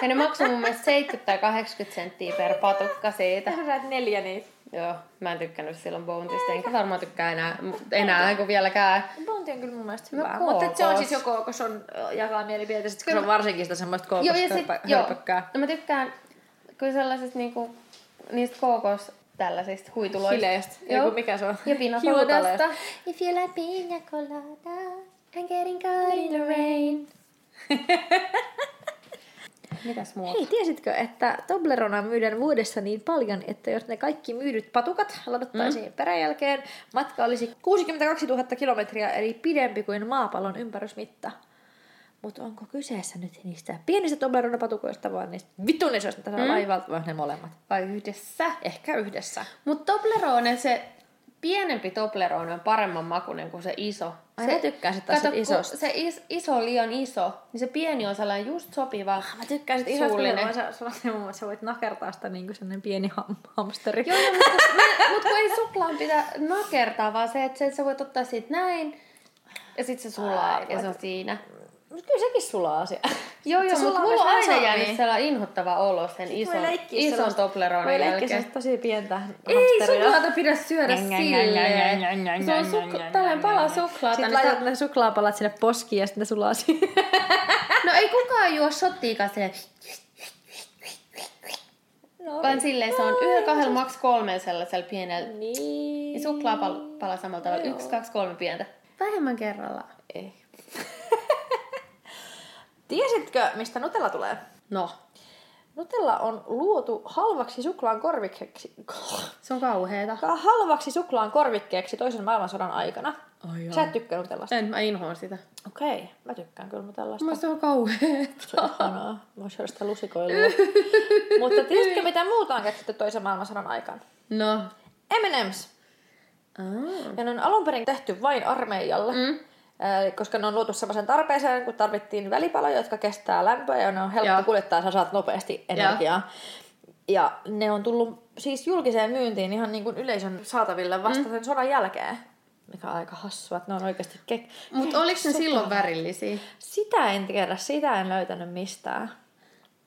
Ja ne maksoi mun mielestä 70 tai 80 senttiä per patukka siitä. Sä neljä niitä. Joo, mä en tykkännyt silloin Bountista, enkä varmaan tykkää enää, enää kuin vieläkään. Bonti on kyllä mun mielestä No, hyvä. Mutta et se on kookos. siis joko, kun se on jakaa mielipiteitä, sit kun se on varsinkin sitä semmoista Joo, ja sit, joo. No mä tykkään kyllä sellaisesta niinku, niistä kookos tällaisista huituloista. Hileistä. Ei kun mikä se on? Ja pina Hiutaleista. coladasta. If you like pina colada, I'm getting caught in the rain. Mitäs muuta? Hei, tiesitkö, että Toblerona myydään vuodessa niin paljon, että jos ne kaikki myydyt patukat ladattaisiin mm. peräjälkeen, matka olisi 62 000 kilometriä, eli pidempi kuin maapallon ympärysmitta. Mutta onko kyseessä nyt niistä pienistä Toblerona-patukoista, vaan niistä vitun isoista mm. laivalta, vai ne molemmat? Vai yhdessä? Ehkä yhdessä. Mutta Toblerone, se pienempi Toblerone on paremman makuinen kuin se iso. Ai, se, mä tykkään sit taas kato, sit isosta. Se is, iso on liian iso, niin se pieni on sellainen just sopiva. Mä tykkään sit isosta, kun sä muassa, sä voit nakertaa sitä niin kuin sellainen pieni ham- hamsteri. Joo, joo mutta, kun, mut kun ei suklaan pitää nakertaa, vaan se, että se, että sä voit ottaa siitä näin, ja sitten se sulaa, Ai, ja se on siinä. Mut kyllä sekin sulaa asia. Joo, joo, sulaa mulla on aina jäänyt sellainen inhottava olo sen Voi ison, ison Voi leikkiä jälkeen. sellaista tosi pientä Ei suklaata pidä syödä silleen. Se on suk- tällainen pala suklaata. Sitten Niin laitat ne suklaapalat sinne poskiin ja sitten ne sulaa. No ei kukaan juo shottiikaan silleen, No, vaan silleen se on yhdellä, kahdella, maks kolmella sellaisella pienellä. Niin. Ja suklaapala samalla tavalla. Yksi, kaksi, kolme pientä. Vähemmän kerralla. Ei. Tiesitkö, mistä Nutella tulee? No, Nutella on luotu halvaksi suklaan korvikkeeksi, se on kauheeta. halvaksi suklaan korvikkeeksi toisen maailmansodan aikana. Ai Sä et tykkää Nutellasta? En, mä inhoan sitä. Okei, okay, mä tykkään kyllä Nutellasta. Mä se on kauheeta. Se on ihanaa. Syödä sitä lusikoilua. Mutta tiesitkö, mitä muuta on keksitty toisen maailmansodan aikana? No. M&M's. Ah. Ja ne on alun perin tehty vain armeijalle. Mm. Koska ne on luotu sellaisen tarpeeseen, kun tarvittiin välipaloja, jotka kestää lämpöä ja ne on helppo Joo. kuljettaa, sä saat nopeasti energiaa. Ja ne on tullut siis julkiseen myyntiin ihan niin kuin yleisön saataville vasta Mm. sen sodan jälkeen. Mikä on aika hassua, että ne on oikeasti kek... Mutta oliko ne silloin värillisiä? Sitä en tiedä, sitä en löytänyt mistään.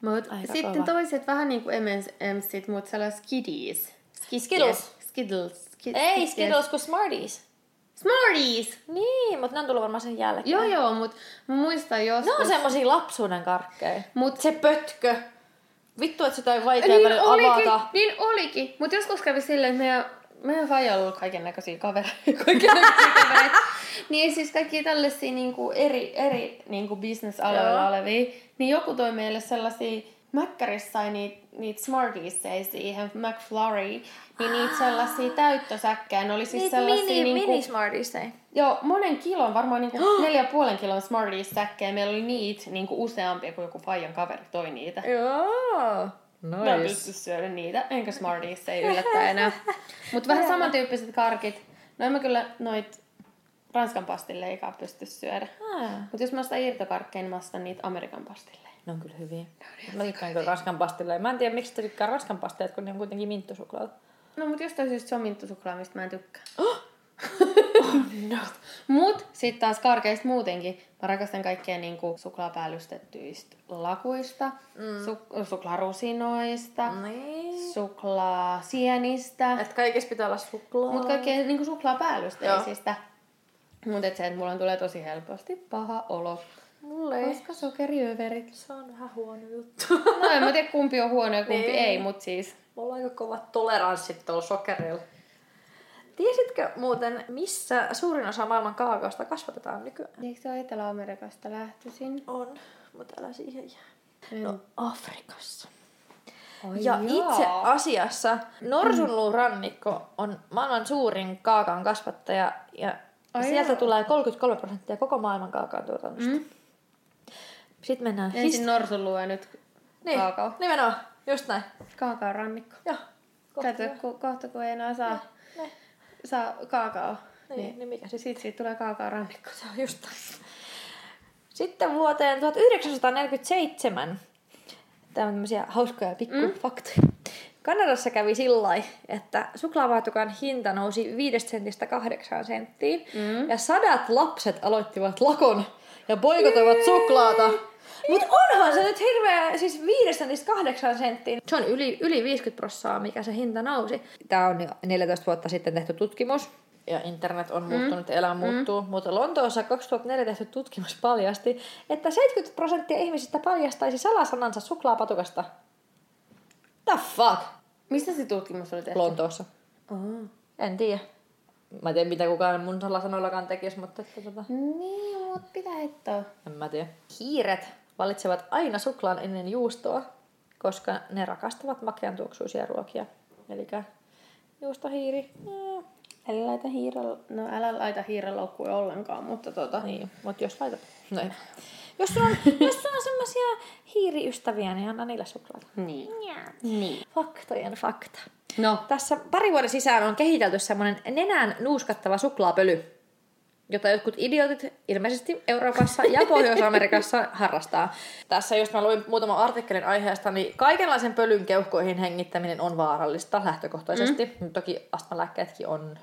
Mut Aika sitten kova. toiset vähän niin kuin M&M's, mutta sellaiset skiddies. Skittles. Skittles. Skid- Ei, Skittles. Skittles kuin Smarties. Smarties! Niin, mutta ne on tullut varmaan sen jälkeen. Joo joo, mutta mä muistan Ne joskus. on semmosia lapsuuden karkkeja. Mut Se pötkö. Vittu, että sitä on vaikea niin välillä olikin, avata. niin olikin. Mutta joskus kävi silleen, että meidän, meidän faija on ollut kaiken näköisiä kavereita. Kaiken kavereita. niin siis kaikki tällaisia niinku eri, eri niinku business-aloilla Joo. olevia. Niin joku toi meille sellaisia Mäkkärissä sai niitä niit Smartiesseja siihen McFlurry, niin niitä sellaisia täyttösäkkejä. Ne oli siis Niitä sellaisia mini, niinku, mini smarties Joo, monen kilon, varmaan niinku neljä ja puolen kilon Smarties-säkkejä. Meillä oli niitä niinku useampia, kuin joku Fajan kaveri toi niitä. Joo. Mä en pysty syödä niitä, enkä Smarties ei yllättää enää. Mutta vähän samantyyppiset karkit. No en mä kyllä noit Ranskan pastilleikaa pysty syödä. Mutta jos mä ostan irtokarkkeja, niin mä ostan niitä Amerikan pastilleja. Ne on kyllä hyviä. Mä tykkään kyllä ranskan pastilleja. Mä en tiedä, miksi te tykkää ranskan pastilleja, kun ne on kuitenkin minttusuklaata. No mut jostain syystä se on minttusuklaa, mistä mä en tykkää. No. Mut sit taas karkeista muutenkin. Mä rakastan kaikkea niinku suklaapäällystettyistä lakuista, mm. su- suklaarusinoista, Niin. suklaasienistä. Että kaikessa pitää olla suklaa. Mut kaikkea niinku suklaapäällysteisistä. Mut et se, että mulla tulee tosi helposti paha olo. Mulle ei. Koska sokeriöverit. Se on vähän huono juttu. No en mä tiedä kumpi on huono ja kumpi Niin. ei, mut siis. Mulla on aika kovat toleranssit tuolla sokerilla. Tiesitkö muuten, missä suurin osa maailman kaakaosta kasvatetaan nykyään? Eikö se ole Etelä-Amerikasta lähtöisin? On, mutta älä siihen jää. En. No, Afrikassa. Ai Ja jaa. itse asiassa Norsunluurannikko on maailman suurin kaakaon kasvattaja ja Ai sieltä jaa. tulee 33 prosenttia koko maailman kaakaon tuotannosta. Mm. Sitten mennään Ensin norsunluu ja nyt niin, kaakao. Nimenomaan, just näin. Kaakaon rannikko. Joo. kohta Kato, ku, kohta kun ei enää saa, Ne, saa kaakao, niin, niin, niin mikä sitten? sit siitä tulee kaakaon rannikko. Se on just näin. Sitten vuoteen 1947, tämä on tämmöisiä hauskoja pikkufaktoja. Mm. Kanadassa kävi sillä että suklaavaatukan hinta nousi 5 sentistä 8 senttiin. Mm. Ja sadat lapset aloittivat lakon ja boikotoivat suklaata. Mutta onhan se nyt hirveä, siis 5 sentistä 8 senttiin. Se on yli, yli 50 prossaa, mikä se hinta nousi. Tämä on jo 14 vuotta sitten tehty tutkimus. Ja internet on muuttunut ja elämä muuttuu. Mutta Lontoossa 2004 tehty tutkimus paljasti, että 70 prosenttia ihmisistä paljastaisi salasanansa suklaapatukasta. The fuck? Mistä se tutkimus oli tehty? Lontoossa. Oh. En tiedä. Mä en tiedä, mitä kukaan mun salasanoillakaan tekisi, mutta että, tota, Niin, mut pitää etsiä. en mä tiedä. Hiiret valitsevat aina suklaan ennen juustoa, koska ne rakastavat makean tuoksuisia ruokia. Eli juustohiiri. Mm, eli laita hiirellä. No älä laita hiirelaukkua ollenkaan, mutta tota... Niin, mutta jos laitat... No. Jos sulla on, jos sulla on semmosia hiiriystäviä, niin anna niille suklaata. Niin. Niin. Faktojen fakta. No, Tässä pari vuoden sisään on kehitelty semmoinen nenään nuuskattava suklaapöly, jota jotkut idiotit ilmeisesti Euroopassa ja Pohjois-Amerikassa harrastaa. Tässä just mä luin muutaman artikkelin aiheesta, niin kaikenlaisen pölyn keuhkoihin hengittäminen on vaarallista lähtökohtaisesti. Mm. Toki astmalääkkeetkin on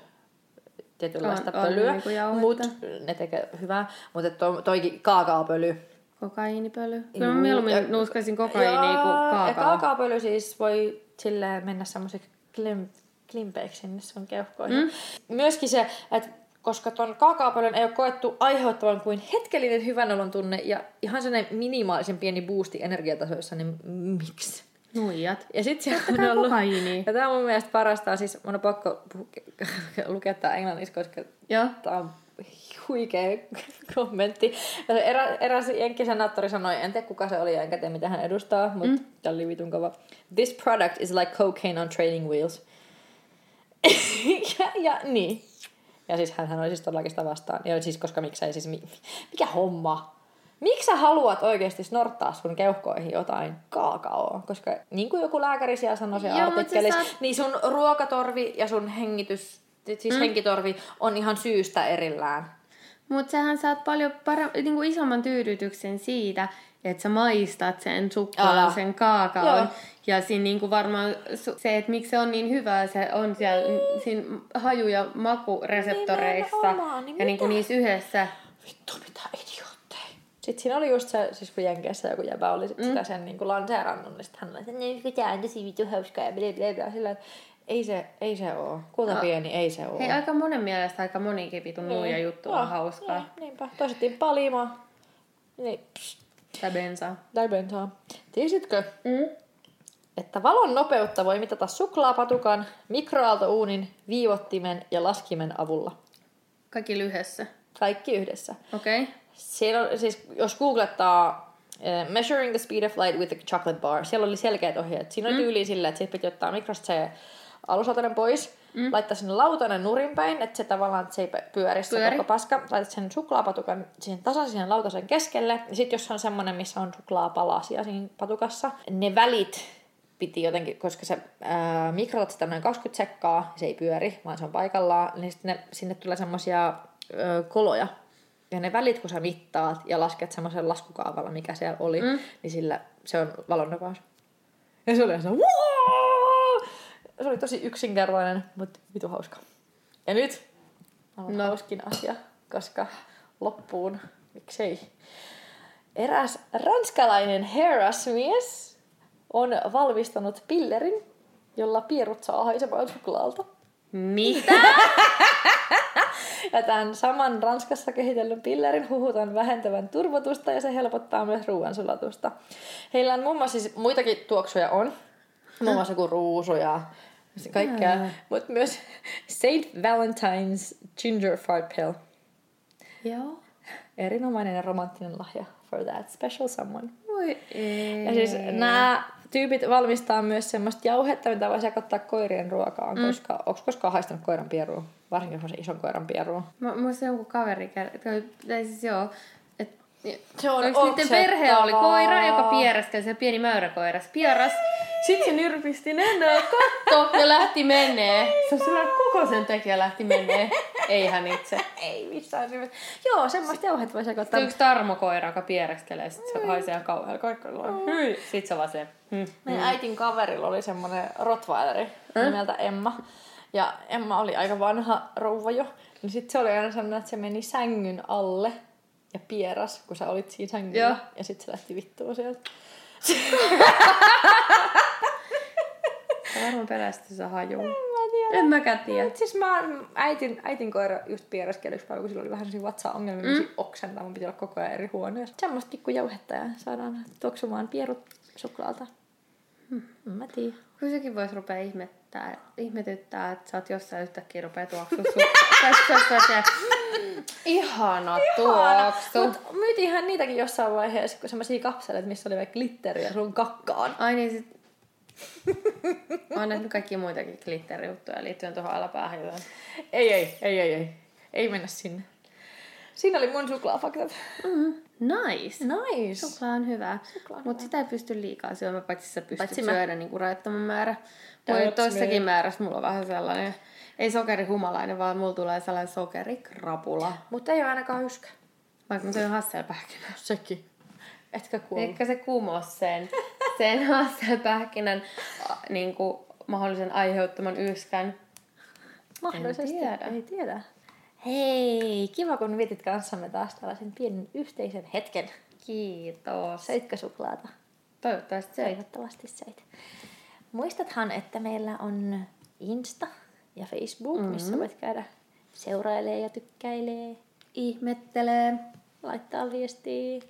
tietynlaista On- pölyä, jauhetta. mutta ne tekee hyvää. Mutta to, toikin kaakaopöly. kokaiinipöly. Kyllä mä Juu, mieluummin ja- nuuskaisin kokaiinia kuin Ja kaakao. kaakaopöly siis voi silleen mennä semmoiseksi klim, klimpeiksi sinne sun keuhkoihin. Mm. Myöskin se, että koska ton kaakaopölyn ei ole koettu aiheuttavan kuin hetkellinen hyvänolon tunne ja ihan sellainen minimaalisen pieni boosti energiatasoissa, niin miksi? Nuijat. Ja sit se on ollut... kokaiinia. Ja tää on mun mielestä parasta, siis mun on pakko lukea tää englanniksi, koska. Tämä on huikea kommentti. Ja Erä, eräs jenkkisenaattori sanoi, en tiedä kuka se oli, enkä tiedä mitä hän edustaa, mutta mm. tämä oli vitun kova. This product is like cocaine on training wheels. ja, ja, niin. Ja siis hän oli siis todellakin sitä vastaan. Ja siis koska miksei siis, mi- mikä homma? Miksi sä haluat oikeasti snorttaa sun keuhkoihin jotain kaakaoa? Koska niin kuin joku lääkäri siellä sanoi siellä sä artikkelissa, saat- niin sun ruokatorvi ja sun hengitys, siis mm. henkitorvi on ihan syystä erillään. Mutta sähän saat paljon para- niinku isomman tyydytyksen siitä, että sä maistat sen suklaan, Aa. sen kaakaon. Joo. Ja siinä niinku varmaan se, että miksi se on niin hyvää, se on siellä niin. siinä haju- ja makureseptoreissa. Nimenomaan, niin ja niinku niissä yhdessä. Vittu, mitä idiootteja. Sitten siinä oli just se, siis kun Jenkeissä joku jäbä oli sit mm. sitä sen niin kuin lanseerannut, niin sitten hän oli, että ne pitää on tosi vittu hauskaa ja bla bla bla. Sillä, ei se, ei se oo. Kulta No. pieni, ei se oo. Hei, aika monen mielestä aika monikin vitun nuija juttu on hauskaa. Niin, niinpä. Toisettiin palima. Niin, pst, Tai bensaa. tai bensaa. Tiesitkö, Mm. että valon nopeutta voi mitata suklaapatukan, mikroaaltouunin, viivottimen ja laskimen avulla. Kaikki lyhyessä. Kaikki yhdessä. Okei. Okay. Siellä on, siis jos googlettaa uh, Measuring the Speed of Light with a Chocolate Bar, siellä oli selkeät ohjeet. Siinä oli Mm. tyyli silleen, että siitä piti ottaa mikrosta se alusotonen pois, mm. laittaa sinne lautanen nurin päin, että se tavallaan että se ei pyöri se Pyöri. koko paska. Laitat sen suklaapatukan siihen tasan siihen lautasen keskelle. Ja sitten jos on semmoinen, missä on suklaapalasia siinä patukassa, ne välit piti jotenkin, koska se ää, mikrotat sitä noin 20 sekkaa, se ei pyöri, vaan se on paikallaan, niin sitten ne, sinne tulee semmoisia koloja. Ja ne välit, kun sä mittaat ja lasket semmoisen laskukaavalla, mikä siellä oli, mm. niin sillä se on valonnopeus. Ja se oli ihan se! Se oli tosi yksinkertainen, mutta vitu hauska. Ja nyt on no. hauskin asia, koska loppuun, miksei. Eräs ranskalainen herrasmies on valmistanut pillerin, jolla pierut saa haisemaan suklaalta. Mitä? Ja tämän saman Ranskassa kehitellyn pillerin huhutaan vähentävän turvotusta ja se helpottaa myös ruoansulatusta. Heillä on muun muassa siis muitakin tuoksuja on. Muun muassa kuin ruusu ja kaikkea. Mutta myös Saint Valentine's Ginger Fart Pill. Joo. Erinomainen ja romanttinen lahja for that special someone. Voi ei. Ja siis nämä tyypit valmistaa myös semmoista jauhetta, mitä voi sekoittaa koirien ruokaan, mm. koska onko koskaan haistanut koiran pierua? Varsinkin semmoisen ison koiran pierua. Mä muistan jonkun kaveri, tai, siis joo, et, Se on Oliko niiden perhe oli koira, joka piereskeli, se pieni mäyräkoiras pieras. Sitten se nyrpisti nenää katto ja lähti menee. Se on sillä koko sen tekijä lähti menee. Ei hän itse. Ei missään nimessä. Joo, semmoista jauhet voi sekoittaa. Sitten yksi tarmokoira, joka piereskelee, sit se haisee ihan kauhean kaikki hyi. Sitten se vaan se, hmm. Meidän äitin kaverilla oli semmoinen rottweileri nimeltä Emma. Ja Emma oli aika vanha rouva jo. Niin sit se oli aina semmoinen, että se meni sängyn alle ja pieras, kun sä olit siinä sängyllä. Joo. Ja sit se lähti vittuun sieltä. Se varmaan pelästyi se haju. Mä tiedän. En mäkään tiedä. Mut Siis mä äitin, äitin koira just piereskeli yksi päivä, kun sillä oli vähän sellaisia vatsa-ongelmia, mm. oksentaa, mun piti olla koko ajan eri huoneessa. Semmoista pikkujauhetta ja saadaan tuoksumaan pierut suklaalta. Hmm. En mä tiedä. Kyllä sekin voisi rupea ihmettää, ihmetyttää, että sä oot jossain yhtäkkiä rupea tuoksua Tästä ihana tuoksu. Mut myytiinhän niitäkin jossain vaiheessa, kun semmoisia kapseleita, missä oli vaikka glitteriä sun kakkaan. Ai niin sit... Mä oon nähnyt kaikkia muitakin glitterijuttuja liittyen tuohon alapäähän. Ei, ei, ei, ei, ei. Ei mennä sinne. Siinä oli mun suklaafaktat. Mm, nice. Nice. Suklaa on on Mutta sitä ei pysty liikaa syömään, paitsi sä pystyt Paitsi mä. syödä niinku rajattoman määrä. That's toissakin määrässä mulla on vähän sellainen, ei sokerihumalainen, vaan mulla tulee sellainen sokerikrapula. Mutta ei ole ainakaan yskä. Vaikka mä söin hasselpähkinää. Sekin. Etkä kuullut. Ehkä se kumos sen, sen hasselpähkinän niin kuin, mahdollisen aiheuttaman yskän. Mahdollisesti. En tiedä. Ei tiedä. Hei, kiva kun vietit kanssamme taas tällaisen pienen yhteisen hetken. Kiitos. Söitkö suklaata? Toivottavasti se. Toivottavasti söit. Muistathan, että meillä on Insta ja Facebook, mm-hmm. missä voit käydä seurailee ja tykkäilee, Ihmettelee. laittaa viestiä.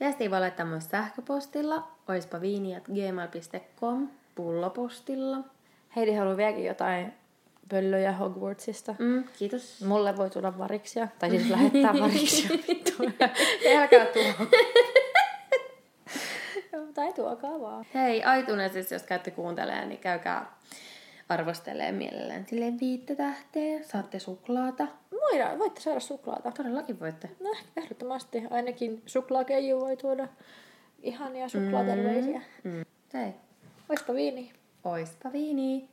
Viestiä voi laittaa myös sähköpostilla, oispa viiniat.gmail.com, pullopostilla. Heidi haluaa vieläkin jotain pöllöjä Hogwartsista. Mm, kiitos. Mulle voi tulla variksia, tai siis lähettää variksia. Älkää tuo. Tai tuokaa vaan. Hei, iTunesissa, jos käytte kuuntelemaan, niin käykää arvostelee mielellään silleen viittä tähteä. Saatte suklaata. Voidaan, voitte saada suklaata. Todellakin voitte. No, ehdottomasti. Ainakin suklaakeiju voi tuoda ihania suklaaterveisiä. Mm. Hei, Oispa viini. Oispa viini.